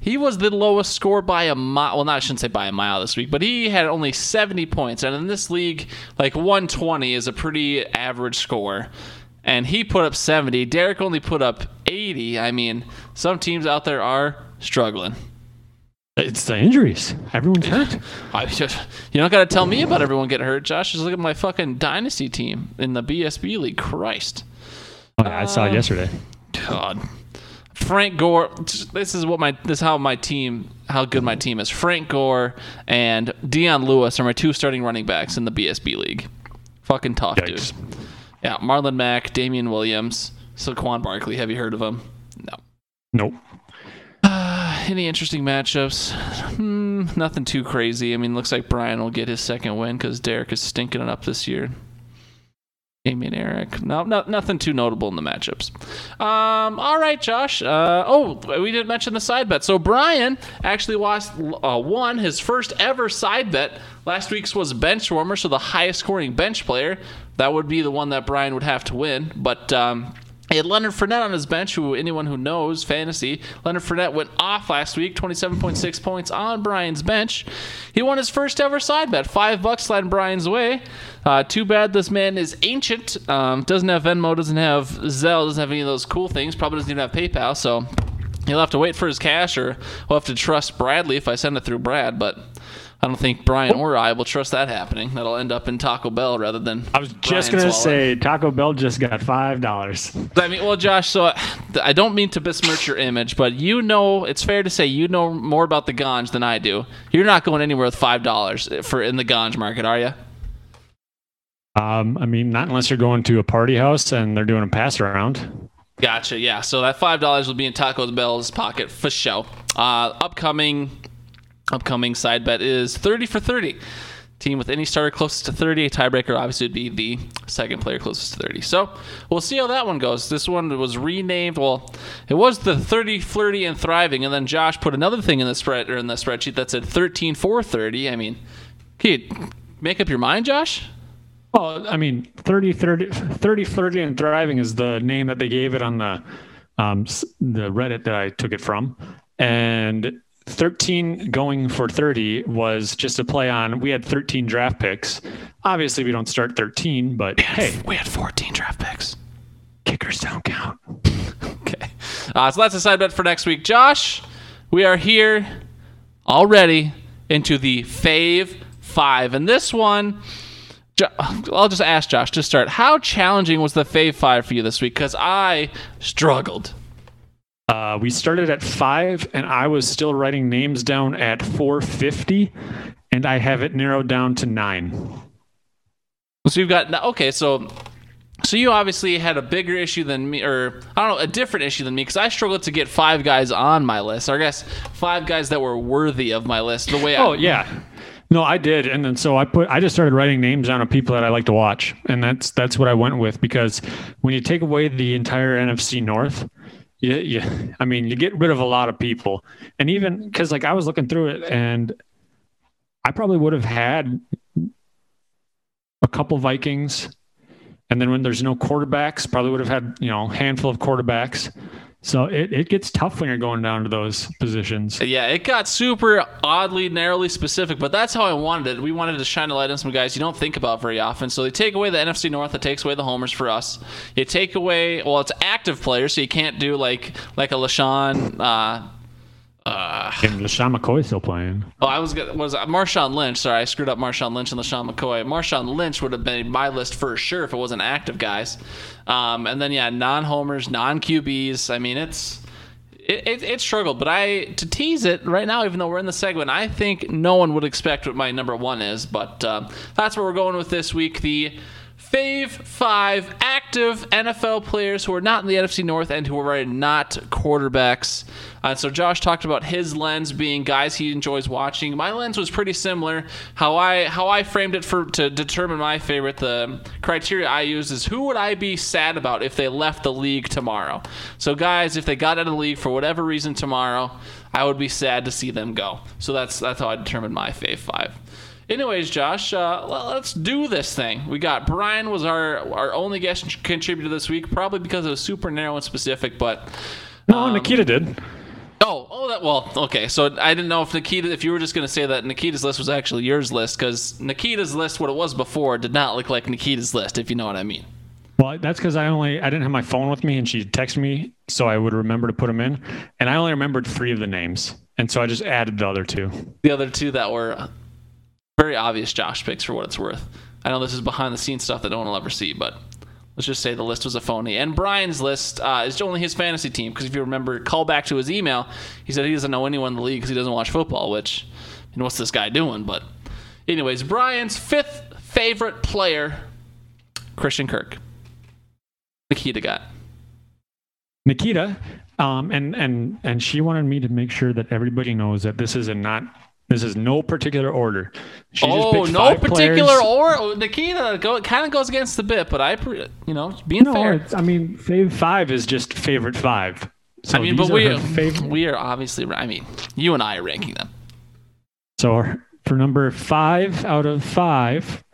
he was the lowest score by a mile. Well, not I shouldn't say by a mile this week, but he had only 70 points, and in this league, like 120 is a pretty average score. And he put up 70. Derek only put up 80. I mean, some teams out there are struggling. It's the injuries. Everyone's hurt. I just, you don't got to tell me about everyone getting hurt, Josh. Just look at my fucking dynasty team in the BSB league. Christ, Oh, yeah, I saw it yesterday. God. Frank Gore. This is what my this is how my team how good my team is. Frank Gore and Dion Lewis are my two starting running backs in the BSB league. Fucking tough, Yikes. dude. Yeah, Marlon Mack, Damien Williams, Saquon Barkley. Have you heard of him? No. Nope. Any interesting matchups? Hmm, nothing too crazy. I mean, looks like Brian will get his second win because Derek is stinking it up this year. Amy and Eric. No, no, nothing too notable in the matchups. Um, all right, Josh. Uh, oh, we didn't mention the side bet. So Brian actually lost, uh, won his first ever side bet. Last week's was bench warmer, so the highest scoring bench player. That would be the one that Brian would have to win. But um, had Leonard Fournette on his bench, who anyone who knows fantasy, Leonard Fournette went off last week, 27.6 points on Brian's bench. He won his first ever side bet, five bucks sliding Brian's way. Uh, too bad this man is ancient, um, doesn't have Venmo, doesn't have Zelle, doesn't have any of those cool things, probably doesn't even have PayPal, so he'll have to wait for his cash, or we'll have to trust Bradley if I send it through Brad, but I don't think Brian or I will trust that happening. That'll end up in Taco Bell rather than. I was just gonna say Taco Bell just got five dollars. I mean, well, Josh. So I don't mean to besmirch your image, but you know, it's fair to say you know more about the ganj than I do. You're not going anywhere with five dollars for in the ganj market, are you? Um, I mean, not unless you're going to a party house and they're doing a pass around. Gotcha. Yeah. So that five dollars will be in Taco Bell's pocket for show. Uh, upcoming, upcoming side bet is thirty for thirty. Team with any starter closest to 30, a tiebreaker obviously would be the second player closest to 30. So we'll see how that one goes. This one was renamed. Well, it was the 30, flirty, and thriving, and then Josh put another thing in the spread or in the spreadsheet that said 13 for 30. I mean, can you make up your mind, Josh? Well, I mean, 30, 30, 30 flirty and thriving is the name that they gave it on the um, the Reddit that I took it from, and 13 going for 30 was just a play on. We had 13 draft picks. Obviously, we don't start 13, but hey, we had 14 draft picks. kickers don't count. Okay. Uh, so that's a side bet for next week. Josh, we are here already into the Fave 5. And this one, I'll just ask Josh to start. How challenging was the Fave 5 for you this week? Because I struggled. Uh, we started at five, and I was still writing names down at 450, and I have it narrowed down to nine. So you've got, okay, so. So you obviously had a bigger issue than me, or I don't know, a different issue than me, because I struggled to get five guys on my list, or I guess five guys that were worthy of my list. The way I, Oh yeah, no, I did, and then so I put I just started writing names down of people that I like to watch, and that's that's what I went with because when you take away the entire NFC North, you, you I mean you get rid of a lot of people, and even because like I was looking through it, and I probably would have had a couple Vikings, and then when there's no quarterbacks, probably would have had you know a handful of quarterbacks. So it, it gets tough when you're going down to those positions. Yeah, it got super oddly, narrowly specific, but that's how I wanted it. We wanted to shine a light on some guys you don't think about very often. So they take away the NFC North, that takes away the homers for us. You take away, well, it's active players, so you can't do like like a LeSean. Uh, uh, and LeSean McCoy still playing. Oh, I was gonna, was Marshawn Lynch. Sorry, I screwed up Marshawn Lynch and LeSean McCoy. Marshawn Lynch would have been my list for sure if it wasn't active guys. Um, and then yeah, non homers, non QBs. I mean, it's it, it, it, struggled, but I to tease it right now, even though we're in the segment, I think no one would expect what my number one is. But uh, that's where we're going with this week. The Fave five active NFL players who are not in the NFC North and who are not quarterbacks. Uh, so Josh talked about his lens being guys he enjoys watching. My lens was pretty similar. How I how I framed it for to determine my favorite. The criteria I used is who would I be sad about if they left the league tomorrow. So guys, if they got out of the league for whatever reason tomorrow, I would be sad to see them go. So that's that's how I determined my fave five. Anyways, Josh, uh, let's do this thing. We got Brian was our our only guest contributor this week, probably because it was super narrow and specific. But no, um, Nikita did. Oh, oh, that well, okay. So I didn't know if Nikita, if you were just going to say that Nikita's list was actually yours list, because Nikita's list, what it was before, did not look like Nikita's list, if you know what I mean. Well, that's because I only I didn't have my phone with me, and she texted me, so I would remember to put them in, and I only remembered three of the names, and so I just added the other two. The other two that were very obvious Josh picks for what it's worth. I know this is behind the scenes stuff that no one will ever see, but let's just say the list was a phony. And Brian's list uh, is only his fantasy team because if you remember, call back to his email, he said he doesn't know anyone in the league because he doesn't watch football. Which, know, what's this guy doing? But, anyways, Brian's fifth favorite player, Christian Kirk. Nikita got. Nikita, um, and and and she wanted me to make sure that everybody knows that this is a not this is no particular order. She oh, no particular order. Oh, Nikita uh, go, kind of goes against the bit, but I, you know, being no, fair. I mean, fave five is just favorite five. So I mean, but we are, we are obviously. I mean, you and I are ranking them. So for number five out of five,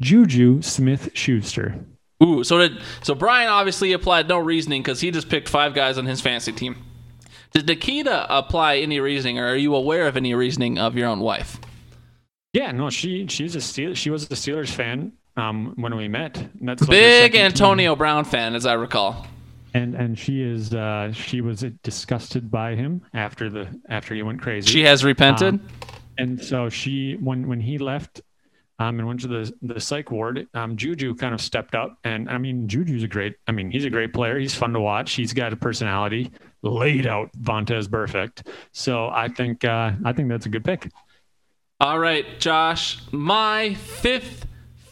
Juju Smith Schuster. Ooh, so did so Brian obviously applied no reasoning because he just picked five guys on his fantasy team. Did Nikita apply any reasoning, or are you aware of any reasoning of your own wife? Yeah, no, she she's a Steel, she was a Steelers fan um, when we met. That's big Antonio team. Brown fan, as I recall. And and she is uh, she was disgusted by him after the after he went crazy. She has repented. Um, and so she when when he left um, and went to the the psych ward. Um, Juju kind of stepped up, and I mean, Juju's a great. I mean, he's a great player. He's fun to watch. He's got a personality. Laid out Vontaze Burfict. So I think uh, I think that's a good pick. All right, Josh, my fifth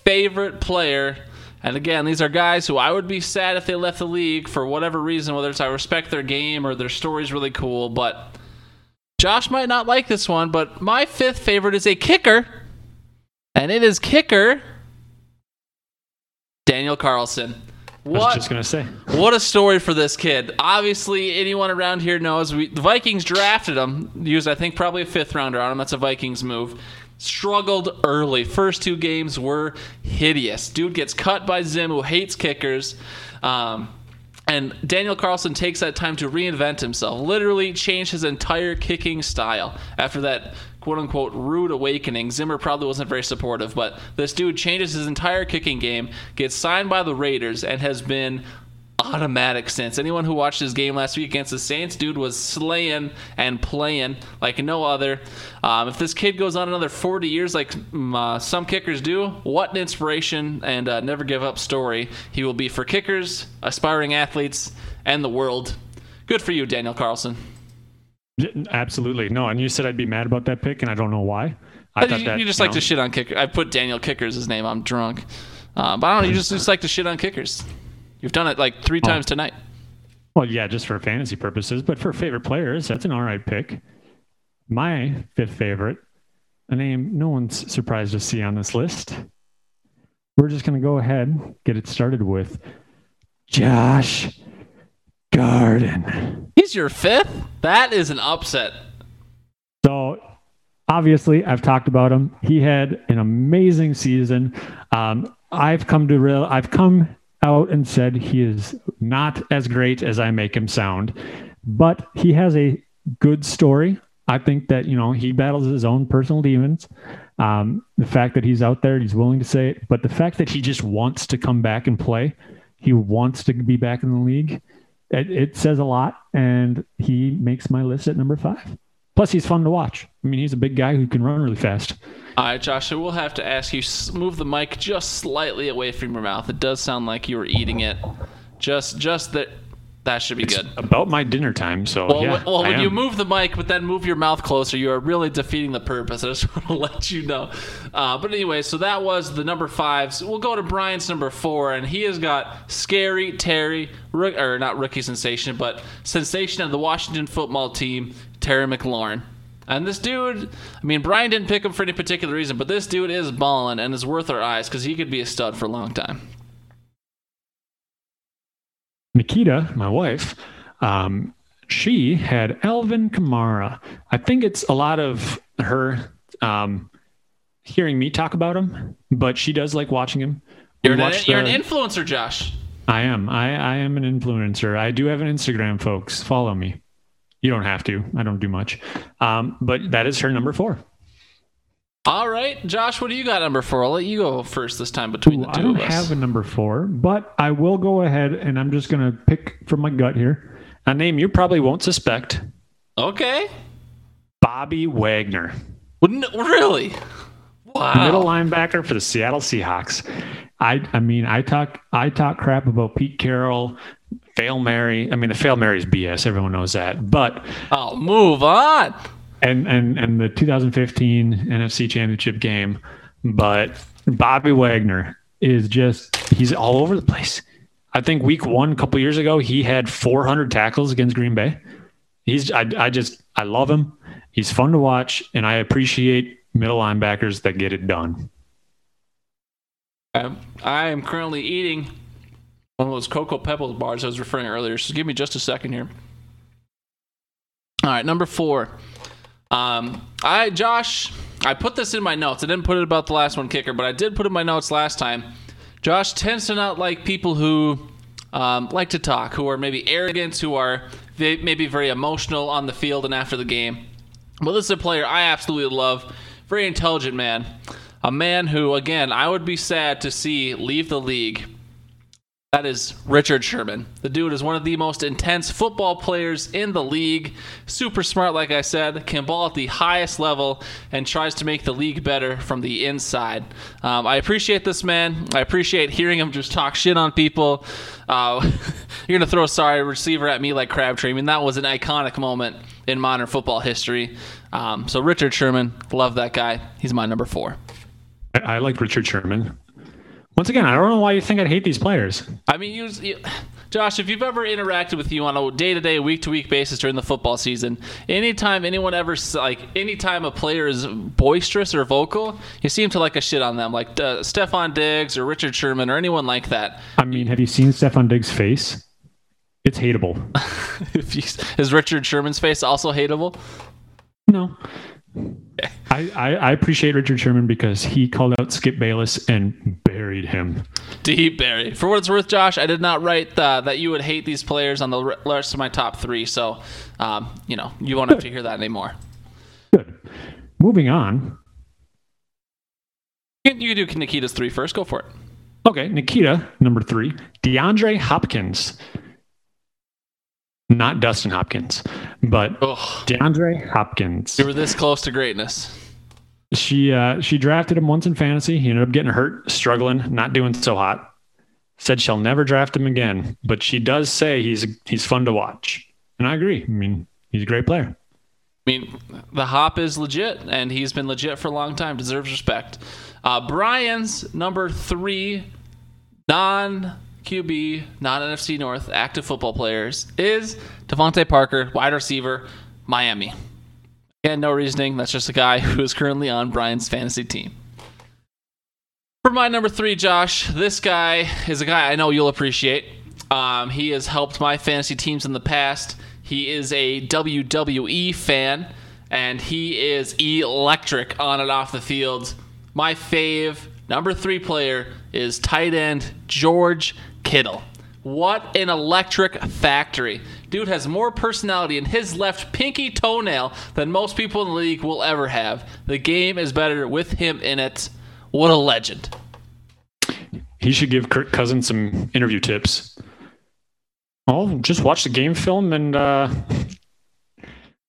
favorite player. And again, these are guys who I would be sad if they left the league for whatever reason, whether it's I respect their game or their story's really cool. But Josh might not like this one, but my fifth favorite is a kicker and it is kicker Daniel Carlson. What, I was just gonna say. What a story for this kid. Obviously, anyone around here knows we, the Vikings drafted him. Used, I think, probably a fifth rounder on him. That's a Vikings move. Struggled early. First two games were hideous. Dude gets cut by Zim, who hates kickers. Um, and Daniel Carlson takes that time to reinvent himself, literally change his entire kicking style after that quote unquote rude awakening. Zimmer probably wasn't very supportive, but this dude changes his entire kicking game, gets signed by the Raiders, and has been automatic since. Anyone who watched his game last week against the Saints, dude was slaying and playing like no other. Um, if this kid goes on another 40 years like mm, uh, some kickers do, what an inspiration and uh, never give up story he will be for kickers, aspiring athletes, and the world. Good for you, Daniel Carlson. Absolutely no. And you said I'd be mad about that pick, and I don't know why. I you, that, you just you like know. to shit on kickers. I put Daniel Kickers his name. I'm drunk, uh, but I don't know. You just just like to shit on kickers. You've done it like three oh. times tonight. Well, yeah, just for fantasy purposes, but for favorite players, that's an all right pick. My fifth favorite, a name no one's surprised to see on this list. We're just going to go ahead, get it started with Josh Gordon. He's your fifth? That is an upset. So obviously, I've talked about him. He had an amazing season. Um, I've come to real. I've come out and said he is not as great as I make him sound, but he has a good story. I think that, you know, he battles his own personal demons. Um, the fact that he's out there, he's willing to say it, but the fact that he just wants to come back and play, he wants to be back in the league, it, it says a lot. And he makes my list at number five. Plus, he's fun to watch. I mean, he's a big guy who can run really fast. All right, Josh, I will have to ask you move the mic just slightly away from your mouth. It does sound like you were eating it. Just, just that. That should be it's good. About my dinner time, so well, yeah. well when you move the mic, but then move your mouth closer, you are really defeating the purpose. I just want to let you know. Uh, but anyway, so that was the number five. So we'll go to Brian's number four, and he has got scary Terry, or not rookie sensation, but sensation of the Washington football team, Terry McLaurin. And this dude, I mean, Brian didn't pick him for any particular reason, but this dude is balling and is worth our eyes because he could be a stud for a long time. Nikita, my wife, um, she had Alvin Kamara. I think it's a lot of her um, hearing me talk about him, but she does like watching him. You're, an, you're an influencer, Josh. I am. I, I am an influencer. I do have an Instagram, folks. Follow me. You don't have to. I don't do much. Um, but that is her number four. All right, Josh, what do you got number four? I'll let you go first this time between Ooh, the two I don't of us. have a number four, but I will go ahead and I'm just going to pick from my gut here a name you probably won't suspect. Okay. Bobby Wagner. Wouldn't really? Wow. Middle linebacker for the Seattle Seahawks. I I mean I talk I talk crap about Pete Carroll, fail Mary. I mean the fail Mary is BS. Everyone knows that. But I'll move on and and and the 2015 NFC Championship game. But Bobby Wagner is just he's all over the place. I think week one a couple years ago he had 400 tackles against Green Bay. He's I I just I love him. He's fun to watch, and I appreciate middle linebackers that get it done. Um, I am currently eating one of those Cocoa Pebbles bars I was referring to earlier. So give me just a second here. All right, number four. Um, I Josh, I put this in my notes. I didn't put it about the last one kicker, but I did put it in my notes last time. Josh tends to not like people who um, like to talk, who are maybe arrogant, who are they maybe very emotional on the field and after the game. But this is a player I absolutely love. Very intelligent man. A man who, again, I would be sad to see leave the league that is Richard Sherman. The dude is one of the most intense football players in the league. Super smart, like I said, can ball at the highest level and tries to make the league better from the inside. Um, I appreciate this man. I appreciate hearing him just talk shit on people. Uh, you're going to throw a sorry receiver at me like Crabtree. I mean, that was an iconic moment in modern football history. Um, so, Richard Sherman, love that guy. He's my number four. I, I like Richard Sherman. Once again, I don't know why you think I'd hate these players. I mean, you, you, Josh, if you've ever interacted with you on a day-to-day, week-to-week basis during the football season, anytime anyone ever like, anytime a player is boisterous or vocal, you seem to like a shit on them, like uh, Stefon Diggs or Richard Sherman or anyone like that. I mean, have you seen Stefon Diggs' face? It's hateable. is Richard Sherman's face also hateable? No. I, I, I, appreciate Richard Sherman because he called out Skip Bayless and buried him. Deep bury. For what it's worth, Josh, I did not write uh, that you would hate these players on the rest of my top three. So, um, you know, you won't have to hear that anymore. Good. Moving on. You can, you can do Nikita's three first. Go for it. Okay, Nikita, number three. DeAndre Hopkins not Dustin Hopkins, but Ugh. DeAndre Hopkins. You were this close to greatness. She uh, she drafted him once in fantasy. He ended up getting hurt, struggling, not doing so hot. Said she'll never draft him again, but she does say he's he's fun to watch, and I agree. I mean, he's a great player. I mean, the hop is legit, and he's been legit for a long time. Deserves respect. Uh, Brian's number three non QB, non NFC North active football players is DeVante Parker, wide receiver, Miami. Again, no reasoning. That's just a guy who is currently on Brian's fantasy team. For my number three, Josh, this guy is a guy I know you'll appreciate. Um, he has helped my fantasy teams in the past. He is a WWE fan, and he is electric on and off the field. My fave number three player is tight end George Kittle. What an electric factory. Dude has more personality in his left pinky toenail than most people in the league will ever have. The game is better with him in it. What a legend. He should give Kirk Cousins some interview tips. Oh, just watch the game film and uh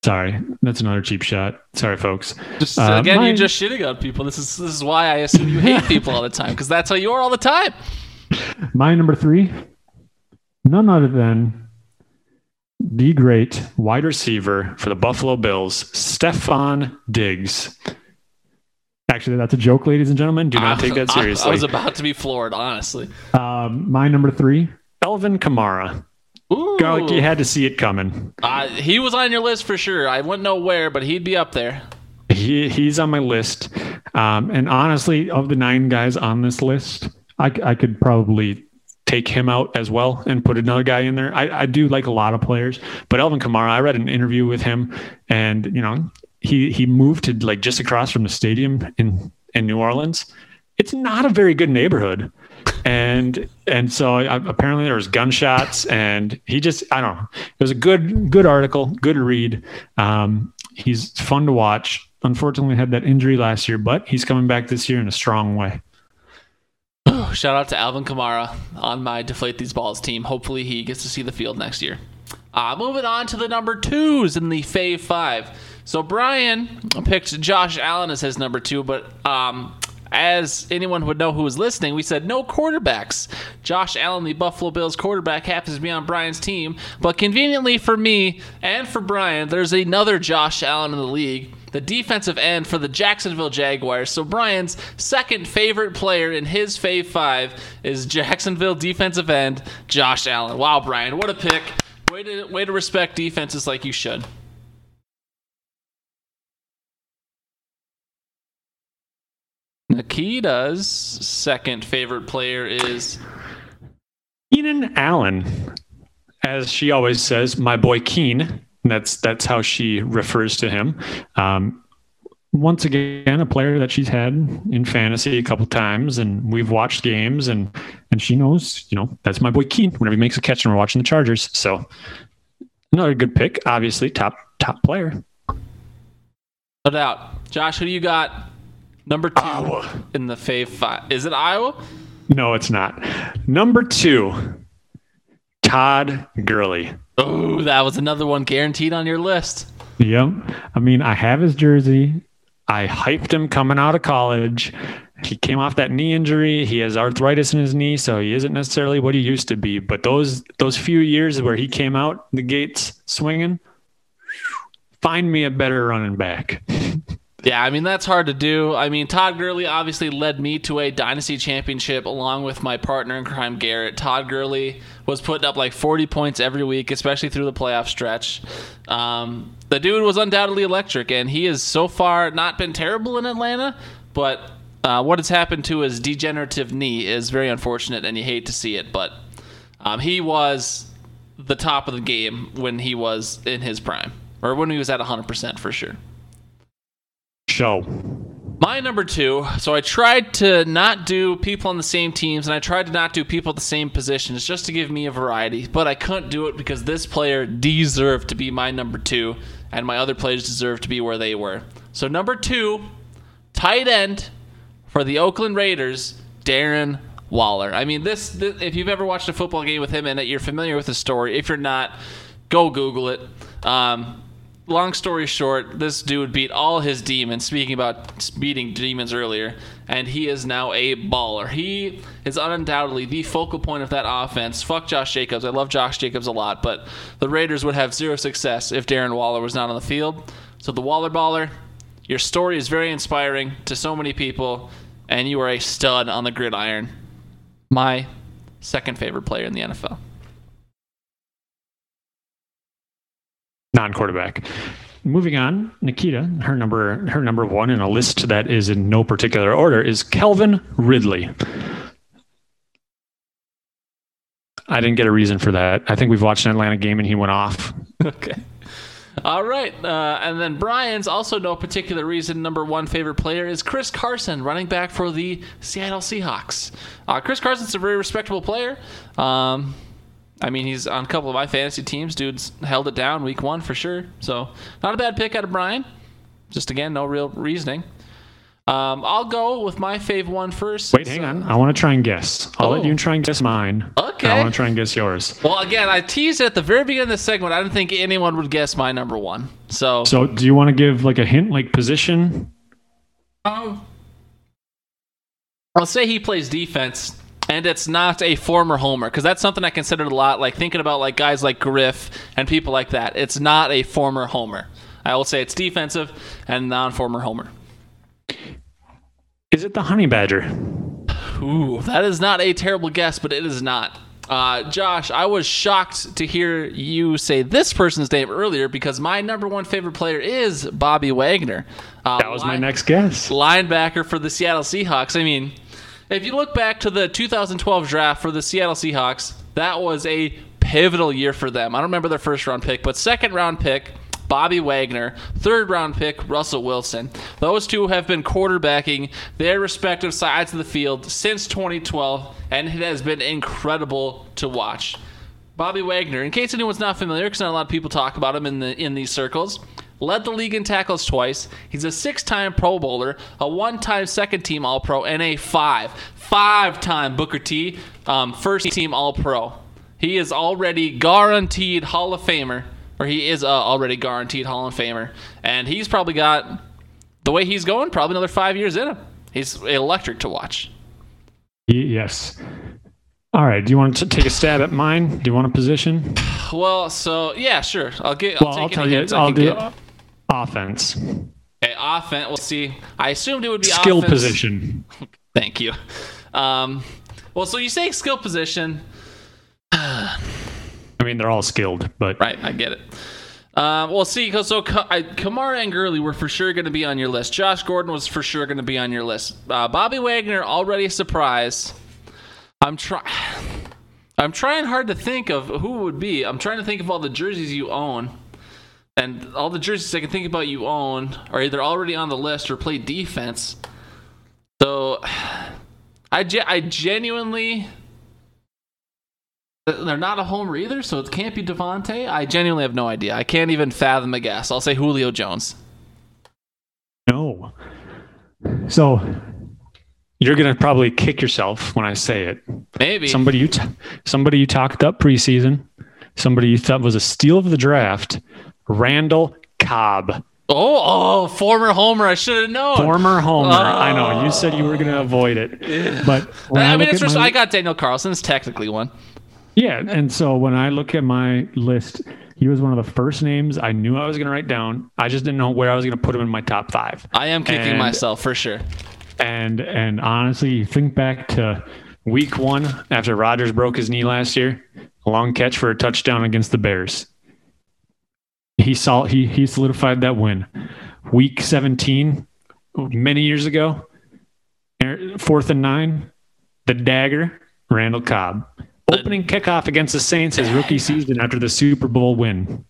sorry, that's another cheap shot. Sorry folks. Just Uh, again, my- you're just shitting on people. This is this is why I assume you hate people all the time because that's how you are all the time. My number three, none other than the great wide receiver for the Buffalo Bills, Stefon Diggs. Actually, that's a joke, ladies and gentlemen. Do not take that I- I, was about to be floored, honestly. um, my number three, Alvin Kamara. Ooh. Garlic, you had to see it coming. Uh, he was on your list for sure. I wouldn't know where, but he'd be up there. He he's on my list, um, and honestly, of the nine guys on this list, I, I could probably take him out as well and put another guy in there. I, I do like a lot of players, but Alvin Kamara, I read an interview with him, and you know he he moved to like just across from the stadium in in New Orleans. It's not a very good neighborhood, and and so I, apparently there was gunshots, and he just I don't know. It was a good good article, good read. Um, he's fun to watch. Unfortunately, had that injury last year, but he's coming back this year in a strong way. Shout out to Alvin Kamara on my Deflate These Balls team. Hopefully, he gets to see the field next year. Uh, moving on to the number twos in the Fave Five. So Brian picked Josh Allen as his number two, but um, as anyone would know who was listening, we said no quarterbacks. Josh Allen, the Buffalo Bills quarterback, happens to be on Brian's team, but conveniently for me and for Brian, there's another Josh Allen in the league the defensive end for the Jacksonville Jaguars. So Brian's second favorite player in his Fave 5 is Jacksonville defensive end Josh Allen. Wow, Brian, what a pick. Way to way to respect defenses like you should. Nikita's second favorite player is Keenan Allen, as she always says, my boy Keen. That's that's how she refers to him. Um, once again, a player that she's had in fantasy a couple times, and we've watched games, and and she knows, you know, that's my boy Keen. Whenever he makes a catch, and we're watching the Chargers, so another good pick. Obviously, top top player. no doubt. Josh, who do you got? Number two Iowa. in the Fave 5. Is it Iowa? No, it's not. Number two, Todd Gurley. Oh, that was another one guaranteed on your list. Yep. I mean, I have his jersey. I hyped him coming out of college. He came off that knee injury. He has arthritis in his knee, so he isn't necessarily what he used to be. But those those few years where he came out the gates swinging, find me a better running back. Yeah, I mean that's hard to do. I mean Todd Gurley obviously led me to a dynasty championship along with my partner in crime Garrett. Todd Gurley was putting up like 40 points every week, especially through the playoff stretch. Um, the dude was undoubtedly electric, and he has so far not been terrible in Atlanta, but uh, what has happened to his degenerative knee is very unfortunate, and you hate to see it. But um, he was the top of the game when he was in his prime, or when he was at 100% for sure. Show. My number two. So I tried to not do people on the same teams, and I tried to not do people at the same positions just to give me a variety. But I couldn't do it because this player deserved to be my number two, and my other players deserved to be where they were. So number two, tight end for the Oakland Raiders, Darren Waller. I mean, this, this if you've ever watched a football game with him in it, you're familiar with the story. If you're not, go Google it. Um, long story short, this dude beat all his demons. Speaking about beating demons earlier, and he is now a baller. He is undoubtedly the focal point of that offense. Fuck Josh Jacobs. I love Josh Jacobs a lot, but the Raiders would have zero success if Darren Waller was not on the field. So the Waller baller, your story is very inspiring to so many people, and you are a stud on the gridiron. My second favorite player in the NFL. Non-quarterback. Moving on, Nikita, her number her number one in a list that is in no particular order is Calvin Ridley. I didn't get a reason for that. I think we've watched an Atlanta game and he went off. Okay. All right. Uh, and then Brian's also no particular reason. Number one favorite player is Chris Carson, running back for the Seattle Seahawks. Uh, Chris Carson's a very respectable player. Um, I mean, he's on a couple of my fantasy teams. Dude's held it down week one for sure. So, not a bad pick out of Brian. Just again, no real reasoning. Um, I'll go with my fave one first. Wait, hang on. I want to try and guess. I'll Oh. let you try and guess mine. Okay. I want to try and guess yours. Well, again, I teased it at the very beginning of the segment. I didn't think anyone would guess my number one. So, So, do you want to give like a hint, like position? um, I'll say he plays defense, and it's not a former homer because that's something I considered a lot. Like thinking about like guys like Griff and people like that. It's not a former homer. I will say it's defensive and non-former homer. Is it the honey badger? Ooh, that is not a terrible guess, but it is not. Uh, Josh, I was shocked to hear you say this person's name earlier because my number one favorite player is Bobby Wagner. Uh, That was my next guess. linebacker for the Seattle Seahawks. I mean, if you look back to the 2012 draft for the Seattle Seahawks, that was a pivotal year for them. I don't remember their first round pick, but second round pick, Bobby Wagner, third round pick, Russell Wilson. Those two have been quarterbacking their respective sides of the field since 2012, and it has been incredible to watch. Bobby Wagner, in case anyone's not familiar, because not a lot of people talk about him in the in these circles, led the league in tackles twice. He's a six-time Pro Bowler, a one-time second-team All-Pro, and a five, five-time Booker T um, first-team All-Pro. He is already guaranteed Hall of Famer, or he is uh, already guaranteed Hall of Famer, and he's probably got the way he's going, probably another five years in him. He's electric to watch. Yes. All right. Do you want to take a stab at mine? Do you want a position? Well, so yeah, sure. I'll get. I'll Well, take I'll tell you. I'll do get. Offense. Okay, offense. We'll see. I assumed it would be Skill offense. position. Thank you. Um, well, so you say skill position, I mean, they're all skilled, but right? I get it. Um, well, see, so I, Kamara and Gurley were for sure going to be on your list. Josh Gordon was for sure going to be on your list. Uh, Bobby Wagner already a surprise. I'm trying. I'm trying hard to think of who it would be. I'm trying to think of all the jerseys you own. And all the jerseys I can think about you own are either already on the list or play defense. So I, ge- I genuinely. They're not a homer either, so it can't be Davante. I genuinely have no idea. I can't even fathom a guess. I'll say Julio Jones. no. So you're gonna probably kick yourself when I say it. Maybe. Somebody you t- somebody you talked up preseason. Somebody you thought was a steal of the draft. Randall Cobb, oh, oh, former homer. I should have known. former homer. I know you oh. said you were gonna avoid it, but I, I, mean, it's just, my- I got Daniel Carlson. It's technically one. Yeah, and so when I look at my list, he was one of the first names I knew I was going to write down. I just didn't know where I was going to put him in my top five. I am kicking And- myself for sure. And and honestly, you think back to week one after Rodgers broke his knee last year, a long catch for a touchdown against the Bears. He saw he he solidified that win. Week 17, many years ago, er- fourth and nine, the dagger, Randall Cobb. Opening kickoff against the Saints his rookie season after the Super Bowl win.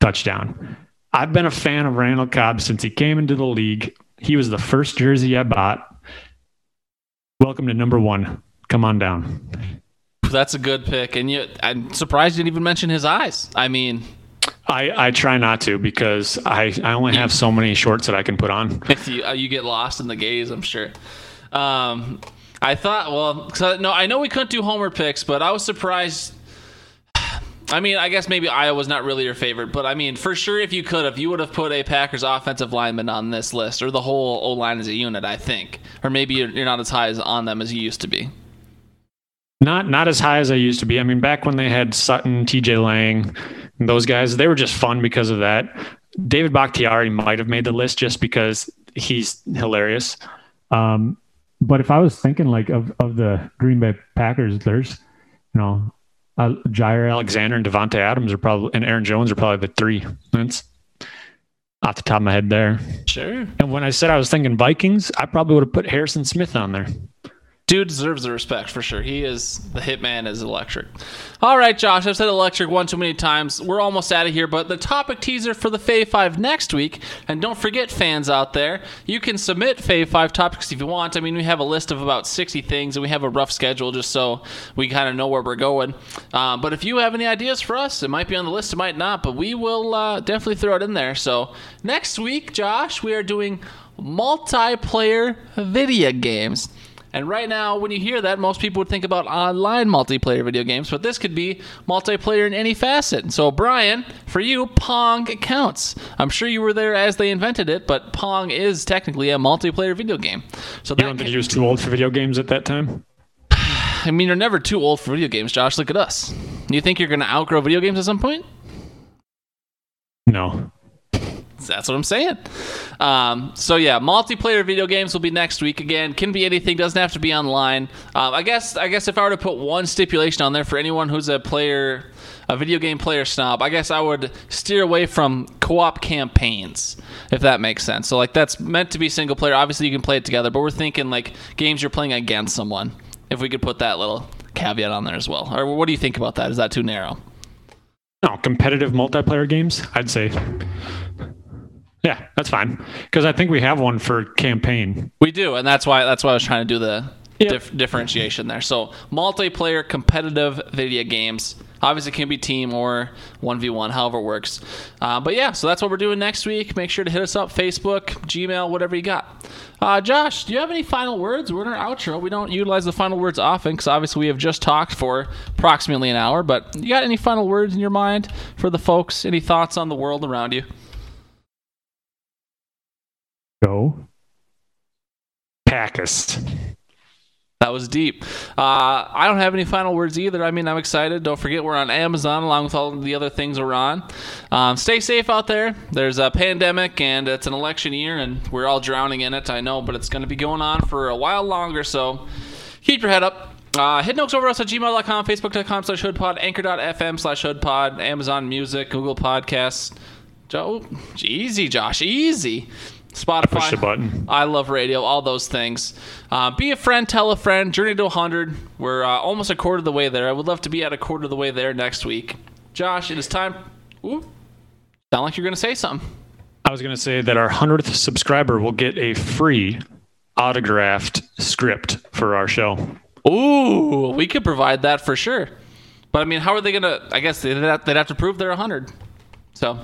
Touchdown. I've been a fan of Randall Cobb since he came into the league. He was the first jersey I bought. Welcome to number one. Come on down. That's a good pick, and you, I'm surprised you didn't even mention his eyes. I mean, I, I try not to because I, I only have so many shorts that I can put on. you uh, you get lost in the gaze, I'm sure. Um, I thought, well, 'cause I- no, I know we couldn't do homer picks, but I was surprised. I mean, I guess maybe Iowa's not really your favorite, but I mean, for sure, if you could have, you would have put a Packers offensive lineman on this list, or the whole O line as a unit, I think, or maybe you're, you're not as high as on them as you used to be. Not not as high as I used to be. I mean, back when they had Sitton, TJ Lang, those guys, they were just fun because of that. David Bakhtiari might have made the list just because he's hilarious. Um, but if I was thinking like of, of the Green Bay Packers, there's, you know, uh, Jaire Alexander and Davante Adams are probably, and Aaron Jones are probably the three. That's off the top of my head there. Sure. And when I said I was thinking Vikings, I probably would have put Harrison Smith on there. Dude deserves the respect for sure. He is the hitman is electric. All right, Josh, I've said electric one too many times. We're almost out of here, but the topic teaser for the Fave 5 next week, and don't forget fans out there, you can submit Fave 5 topics if you want. I mean, we have a list of about 60 things and we have a rough schedule just so we kind of know where we're going. Uh, but if you have any ideas for us, it might be on the list, it might not, but we will uh, definitely throw it in there. So next week, Josh, we are doing multiplayer video games. And right now, when you hear that, most people would think about online multiplayer video games, but this could be multiplayer in any facet. So, Brian, for you, Pong counts. I'm sure you were there as they invented it, but Pong is technically a multiplayer video game. So You that don't think can- he was too old for video games at that time? I mean, you're never too old for video games, Josh. Look at us. You think you're going to outgrow video games at some point? No. That's what I'm saying. Um, so yeah, multiplayer video games will be next week again. Can be anything. Doesn't have to be online. Um, I guess. I guess if I were to put one stipulation on there for anyone who's a player, a video game player snob, I guess I would steer away from co-op campaigns, if that makes sense. So like that's meant to be single player. Obviously you can play it together, but we're thinking like games you're playing against someone. If we could put that little caveat on there as well. Or what do you think about that? Is that too narrow? No, competitive multiplayer games, I'd say. Yeah, that's fine. Because I think we have one for campaign. We do, and that's why that's why I was trying to do the Yep. dif- differentiation there. So multiplayer competitive video games. Obviously, it can be team or one v one, however it works. Uh, but yeah, so that's what we're doing next week. Make sure to hit us up, Facebook, Gmail, whatever you got. Uh, Josh, do you have any final words? We're in our outro. We don't utilize the final words often because obviously we have just talked for approximately an hour. But you got any final words in your mind for the folks? Any thoughts on the world around you? Go. Packers. That was deep. Uh, I don't have any final words either. I mean, I'm excited. Don't forget, we're on Amazon along with all the other things we're on. Um, stay safe out there. There's a pandemic and it's an election year, and we're all drowning in it. I know, but it's going to be going on for a while longer. So keep your head up. Uh, hit notes over us at gmail.com, facebook.com slash hoodpod, anchor.fm slash hoodpod, Amazon Music, Google Podcasts. Joe, easy, Josh, easy. Spotify. Push the button. I love radio, all those things. Uh, be a friend, tell a friend. Journey to 100. We're uh, almost a quarter of the way there. I would love to be at a quarter of the way there next week. Josh, it is time. Ooh, sound like you're going to say something. I was going to say that our 100th subscriber will get a free autographed script for our show. Ooh, we could provide that for sure. But I mean, how are they going to? I guess they'd have, they'd have to prove they're 100. So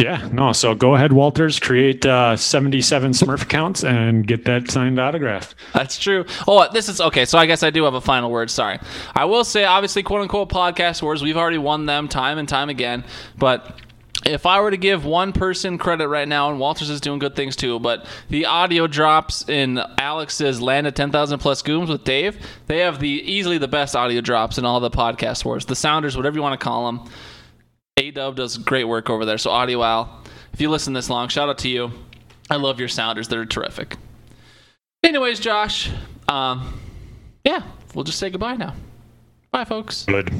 Yeah, no. So go ahead, Walters, create uh, 77 Smurf accounts and get that signed autograph. That's true. Oh, this is okay. So I guess I do have a final word. Sorry. I will say, obviously, quote unquote podcast wars. We've already won them time and time again. But if I were to give one person credit right now, and Walters is doing good things too, but the audio drops in Alex's Land of 10,000 Plus Gooms with Dave, they have the easily the best audio drops in all the podcast wars. The Sounders, whatever you want to call them. A Dub does great work over there. So, Audio Al, if you listen this long, shout out to you. I love your Sounders. They're terrific. Anyways, Josh, um, yeah, we'll just say goodbye now. Bye, folks. Good.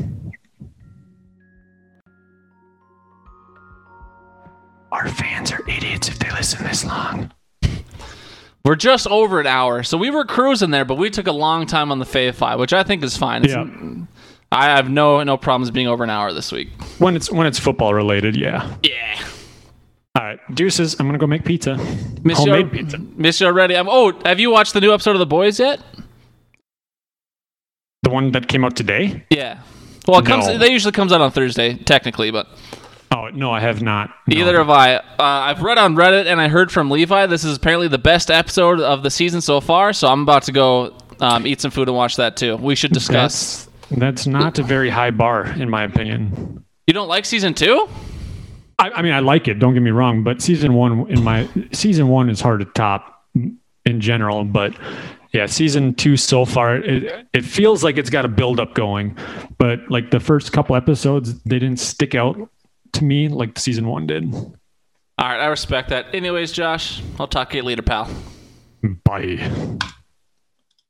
Our fans are idiots if they listen this long. We're just over an hour, so we were cruising there, but we took a long time on the Fave Five, which I think is fine. It's- Yeah. I have no no problems being over an hour this week. When it's when it's football related, yeah. Yeah, All right, deuces. I'm gonna go make pizza. miss Homemade you, pizza. miss you already. I'm, oh, have you watched the new episode of The Boys yet? The one that came out today. Yeah. Well, it comes. No. They usually comes out on Thursday, technically, but Oh no, I have not. No. Neither have I. Uh, I've read on Reddit and I heard from Levi. This is apparently the best episode of the season so far. So I'm about to go um, eat some food and watch that too. We should discuss. That's that's not a very high bar in my opinion. You don't like season two? I, I mean, I like it. Don't get me wrong, but season one in my season one is hard to top in general. But yeah, season two so far, it it feels like it's got a build up going, but like the first couple episodes, they didn't stick out to me like season one did. All right, I respect that. Anyways, Josh, I'll talk to you later, pal. Bye.